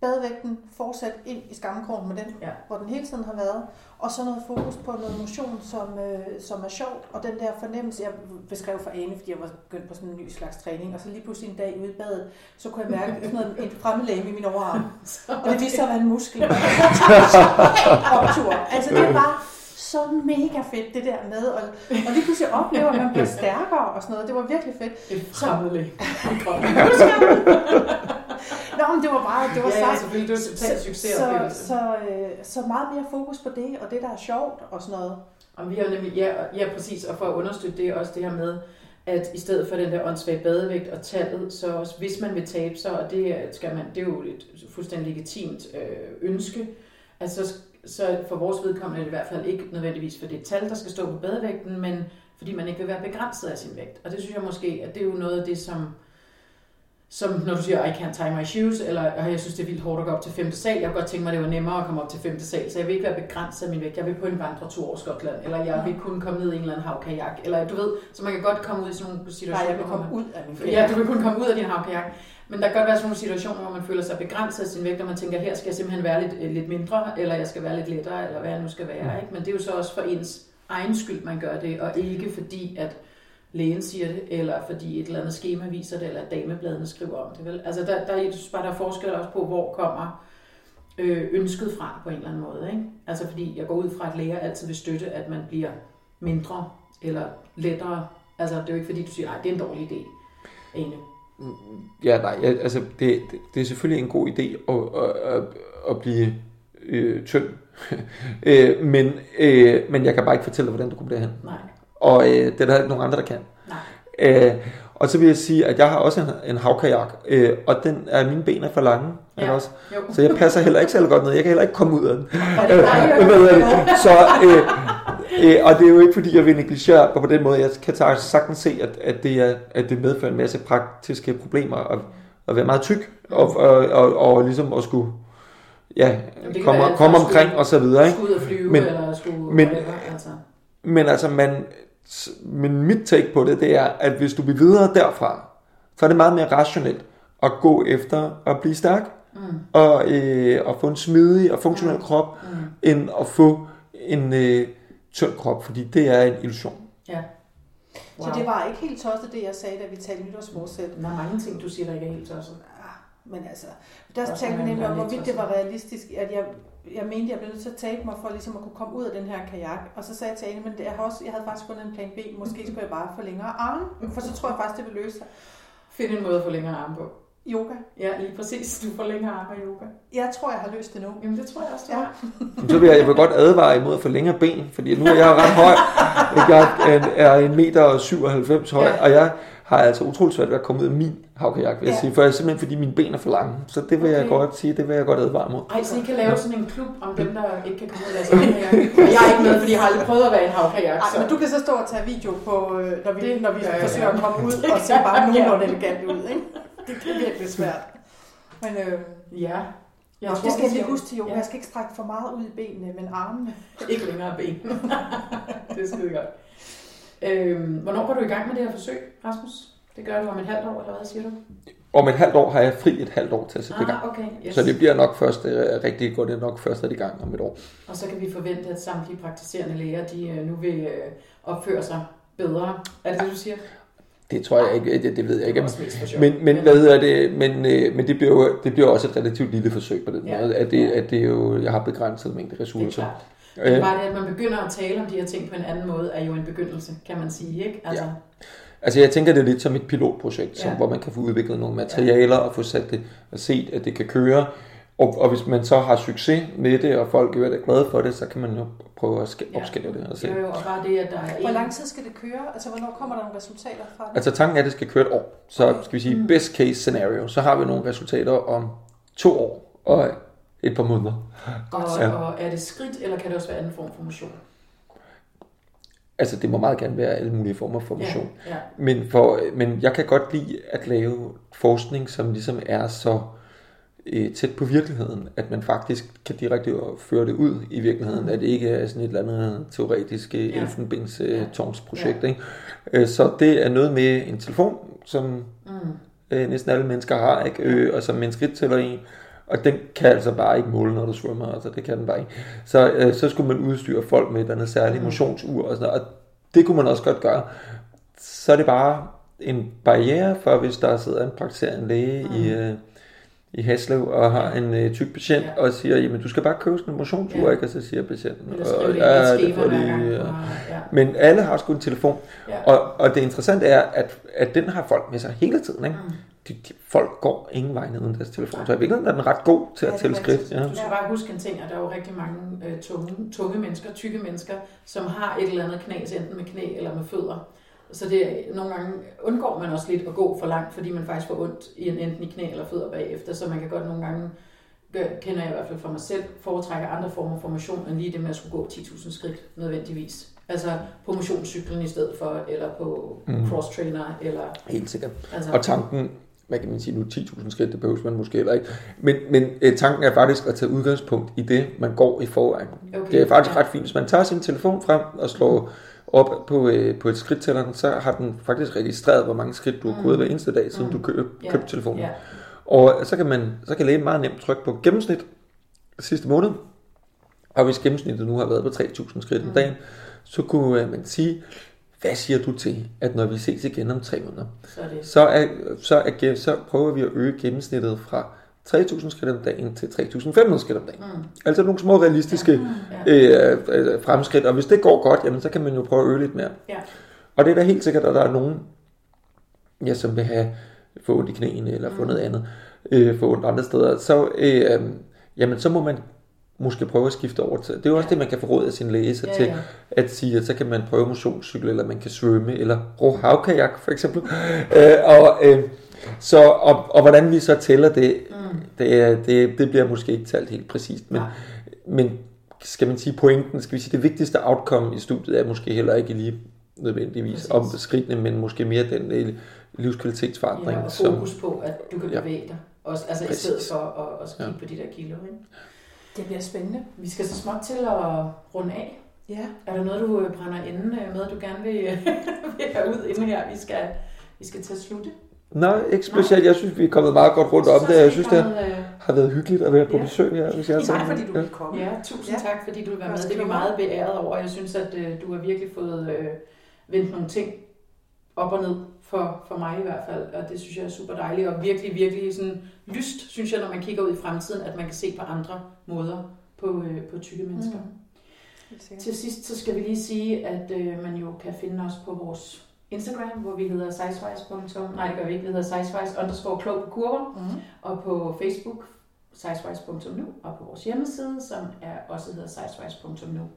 Badevægten fortsat ind i skammekrogen med den, Ja. hvor den hele tiden har været. Og så noget fokus på noget motion, som, øh, som er sjovt. Og den der fornemmelse, jeg beskrev for Ane, fordi jeg var begyndt på sådan en ny slags træning. Og så lige pludselig en dag ude i badet, så kunne jeg mærke sådan noget, en fremmedlæge i min overarm. Og det viste sig at være en muskel. Optur. Altså det var så mega fedt det der med. Og, og lige pludselig oplever, at man bliver stærkere og sådan noget. Det var virkelig fedt. Et fremmedlæg. Nå, men det var bare, det var ja, ja, sejt. selvfølgelig. Det var totalt succes. Så, så, øh, så meget mere fokus på det, og det, der er sjovt og sådan noget. Og vi har nemlig, ja, ja, præcis, og for at understøtte det også det her med, at i stedet for den der åndssvage badevægt og tallet, så også, hvis man vil tabe sig, og det, er- skal man, det er jo et fuldstændig legitimt øh, ønske, at så, så for vores vedkommende er det i hvert fald ikke nødvendigvis for det tal, der skal stå på badevægten, men fordi man ikke vil være begrænset af sin vægt. Og det synes jeg måske, at det er jo noget af det, som, som når du siger, I can't tie my shoes, eller "Ej, jeg synes, det er vildt hårdt at gå op til femte sal, jeg kunne godt tænke mig, det var nemmere at komme op til femte sal, så jeg vil ikke være begrænset af min vægt. Jeg vil på en vandretur over Skotland, eller jeg vil kunne komme ned i en eller anden havkajak, eller du ved, så man kan godt komme ud i sådan nogle Nej, situationer, jeg vil komme man- ud af min Ja, du vil kunne komme ud af din havkajak. Men der kan godt være sådan nogle situationer, hvor man føler sig begrænset af sin vægt, og man tænker, her skal jeg simpelthen være lidt, øh, lidt mindre, eller jeg skal være lidt lettere, eller hvad jeg nu skal være. Ikke? Men det er jo så også for ens egen skyld, man gør det, og ikke fordi, at lægen siger det, eller fordi et eller andet schema viser det, eller damebladene skriver om det. Vel? Altså der, der, jeg synes bare, der er forskel også på, hvor kommer øh, ønsket fra på en eller anden måde. Ikke? Altså fordi jeg går ud fra, at læger altid vil støtte, at man bliver mindre eller lettere. Altså det er jo ikke fordi, du siger, nej, det er en dårlig idé. Ane. Ja, nej, altså det, det, det er selvfølgelig en god idé at, at, at, at blive øh, tynd. øh, men, øh, men jeg kan bare ikke fortælle dig, hvordan du kommer derhen. Nej, Og øh, det er der ikke nogen andre, der kan. nej. Øh, og så vil jeg sige, at jeg har også en, en havkajak, øh, og den er mine ben er for lange. Ja. Ja. Også, Jo. så jeg passer heller ikke særlig godt ned. Jeg kan heller ikke komme ud af den. Og er Øh, det? Så, øh, øh, og det er jo ikke fordi, jeg vil negligere på den måde. Jeg kan sagtens se, at, at, det, er, at det medfører en masse praktiske problemer at, at være meget tyk, og, og, og, og ligesom at skulle ja, komme, komme omkring skulle- og så videre. Ikke? Skulle ud og flyve, Men- eller skulle men- altså. Men altså, man, men mit take på det, det er, at hvis du vil videre derfra, så er det meget mere rationelt at gå efter at blive stærk, Mm. og, øh, og få en smidig og funktionel Mm. krop, Mm. end at få en øh, tynd krop, fordi det er en illusion. Ja. Wow. Så det var ikke helt tosset, det jeg sagde, da vi talte nytårsforsæt. Der er mange ting, du siger, der ikke er helt tosset. Ah, Men altså, der Også talte vi nemlig om, hvorvidt det var realistisk, at jeg, jeg mente, jeg blev nødt til at tabe mig for ligesom at kunne komme ud af den her kajak. Og så sagde jeg til Ane, men det, jeg, har også, jeg havde faktisk fundet en plan B. Måske skulle jeg bare få længere arme, for så tror jeg faktisk, det vil løse sig. Find en måde at få længere arme på. Yoga. Ja, lige præcis. Du får længere arme af yoga. Jeg tror, jeg har løst det nu. Jamen, det tror jeg også, du Ja. har. Så vil jeg, jeg vil godt advare imod at få længere ben, fordi nu er jeg ret høj. Jeg er en, er en meter og 97 høj, Ja. og jeg har altså utroligt svært ved at komme ud af min havkajak, vil jeg Ja. sige, for jeg simpelthen fordi mine ben er for lange. Så det vil jeg Okay. godt sige, det vil jeg godt advare mod. Ej, så I kan lave sådan en klub om dem, der ikke kan komme ud af deres havkajak. Og jeg er ikke med, fordi jeg har aldrig prøvet at være i en havkajak. Ej, Så. men du kan så stå og tage video på, øh, når vi, Det når vi jeg forsøger at gerne. komme ud og se bare nogenlunde elegant ud. Ikke? Det er virkelig svært. Men øh, Ja. Jeg det skal jeg lige huske til yoga. Ja. Jeg skal ikke strække for meget ud i benene, men armene. Ikke længere ben. det er skide godt. Øhm, hvornår går du i gang med det her forsøg, Rasmus? Det gør du om et halvt år, eller hvad siger du? Om et halvt år har jeg fri et halvt år til at sætte i gang. Ah, okay. Yes. Så det bliver nok først, øh, rigtig går det nok først i gang om et år. Og så kan vi forvente, at samtlige praktiserende læger, de øh, nu vil øh, opføre sig bedre. Er det det, du siger? Det tror jeg ikke, det, det ved jeg ikke. Men, men hvad hedder det? Men, men det bliver jo det bliver også et relativt lille forsøg på den Ja. måde, at det, at det er jo, jeg har begrænset mængde Det er ressourcer. klart. Det er Øh, bare det, at man begynder at tale om de her ting på en anden måde, er jo en begyndelse, kan man sige. Ikke? Altså, Ja. Altså jeg tænker det er lidt som et pilotprojekt, som, Ja. hvor man kan få udviklet nogle materialer og få sat det og set, at det kan køre. Og, og hvis man så har succes med det, og folk er glade for det, så kan man jo prøve at Ja. opskalere det og se. Jo, jo, og bare det, at der er Hvor lang tid skal det køre? Altså, hvornår kommer der nogle resultater fra det? Altså tanken er, at det skal køre et år. Så skal vi sige Mm. best case scenario, så har vi nogle resultater om to år og et par måneder. Og, Ja. og er det skridt, eller kan det også være anden form for motion? Altså det må meget gerne være alle mulige former for motion. Ja, ja. Men, for, men jeg kan godt lide at lave forskning, som ligesom er så øh, tæt på virkeligheden, at man faktisk kan direkte føre det ud i virkeligheden, Mm. at det ikke er sådan et eller andet teoretisk øh, Ja. elfenbens Ja. Ikke? Øh, Så det er noget med en telefon, som Mm. øh, næsten alle mennesker har, ikke? Øh, og som man skridtæller i. Og den kan altså bare ikke måle, når du svømmer. Altså, det kan den bare ikke. Så, øh, så skulle man udstyre folk med et eller andet særligt Mm. motionsur og sådan noget. Og det kunne man også godt gøre. Så er det bare en barriere for, hvis der sidder en praktiserende læge Mm. i, øh, i Haslev og har en øh, tyk patient Ja. og siger, jamen du skal bare købe sådan en motionsur, Ja. ikke? Og så siger patienten, i ja, et det får de. Og- Ja. Men alle har sgu en telefon. Ja. Og, og det interessante er, at, at den har folk med sig hele tiden. Ikke? Mm. De, de, folk går ingen vej uden deres telefon. Så i virkeligheden er den ret god til Ja, at tælle skridt. Ja. Du skal bare huske en ting, at der er jo rigtig mange øh, tunge, tunge mennesker, tykke mennesker, som har et eller andet knas, enten med knæ eller med fødder. Så det nogle gange undgår man også lidt at gå for langt, fordi man faktisk får ondt i en, enten i knæ eller fødder bagefter. Så man kan godt nogle gange, kender jeg i hvert fald for mig selv, foretrække andre former for motion, end lige det med at skulle gå 10.000 skridt nødvendigvis. Altså på motionscyklen i stedet for, eller på mm. cross-trainer, eller Helt sikkert. altså, Og tanken, hvad kan man sige nu, 10.000 skridt, det behøver man måske heller ikke. Men, men øh, tanken er faktisk at tage udgangspunkt i det, man går i forvejen. okay, Det er faktisk ja. ret fint. Hvis man tager sin telefon frem og slår op på, øh, på et skridttælleren, så har den faktisk registreret, hvor mange skridt du har gået Mm. hver eneste dag, siden Mm. du køb, Ja, købte telefonen. Ja, Og så kan man så kan lægen meget nemt trykke på gennemsnit sidste måned. Og hvis gennemsnittet nu har været på 3.000 skridt om Mm. dagen, så kunne øh, man sige, hvad siger du til, at når vi ses igen om tre måneder, så er det. så, er, så, er, så prøver vi at øge gennemsnittet fra 3.000 skridt om dagen til 3.500 skridt om dagen. Mm. Altså nogle små realistiske Ja. øh, øh, fremskridt, og hvis det går godt, jamen, så kan man jo prøve at øge lidt mere. Ja. Og det er da helt sikkert, at der er nogen, ja, som vil have få ondt i knæene, eller få Mm. noget andet, øh, få ondt andre steder, så, øh, jamen, så må man måske prøve at skifte over til. Det er jo også Ja. det, man kan få råd af sin læge Ja, til, ja. at sige, at så kan man prøve motionscykel, eller man kan svømme, eller ro havkajak for eksempel. øh, og, øh, så, og, og hvordan vi så tæller det, Mm. det, det, det bliver måske ikke talt helt præcist, men, men skal man sige pointen, skal vi sige det vigtigste outcome i studiet er måske heller ikke lige nødvendigvis Præcis. om skridtene, men måske mere den øh, livskvalitetsforandring, Ja, og som fokus på, at du kan Ja. bevæge dig. Også, altså Præcis. i stedet for at, at kigge Ja. på de der kilo. Ikke? Det bliver spændende. Vi skal så småt til at runde af. Ja. Er der noget, du øh, brænder inde øh, med, du gerne vil, vil have ud inden her? Vi skal, vi skal til at slutte. Nej, ikke specielt. Jeg synes, vi er kommet meget godt rundt om det. Jeg synes, det øh, har været hyggeligt at være på Ja. besøg her. Hvis jeg Tak fordi du ville komme. Ja, tusind Ja. tak, fordi du vil være med. Det er vi meget beæret over. Jeg synes, at øh, du har virkelig fået øh, vendt nogle ting op og ned for, for mig i hvert fald. Og det synes jeg er super dejligt. Og virkelig, virkelig sådan lyst, synes jeg, når man kigger ud i fremtiden, at man kan se på andre måder på, øh, på tykke mennesker. Mm. Til sidst så skal vi lige sige, at øh, man jo kan finde os på vores Instagram, hvor vi hedder sizewise. Nej, det gør vi ikke. Vi hedder sizewise underscore klog på kurver. Mm. Og på Facebook, sizewise.nu, og på vores hjemmeside, som er også hedder sizewise.nu.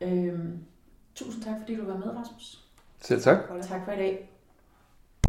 Øhm, tusind tak, fordi du var med, Rasmus. Selv tak. Tak for i dag.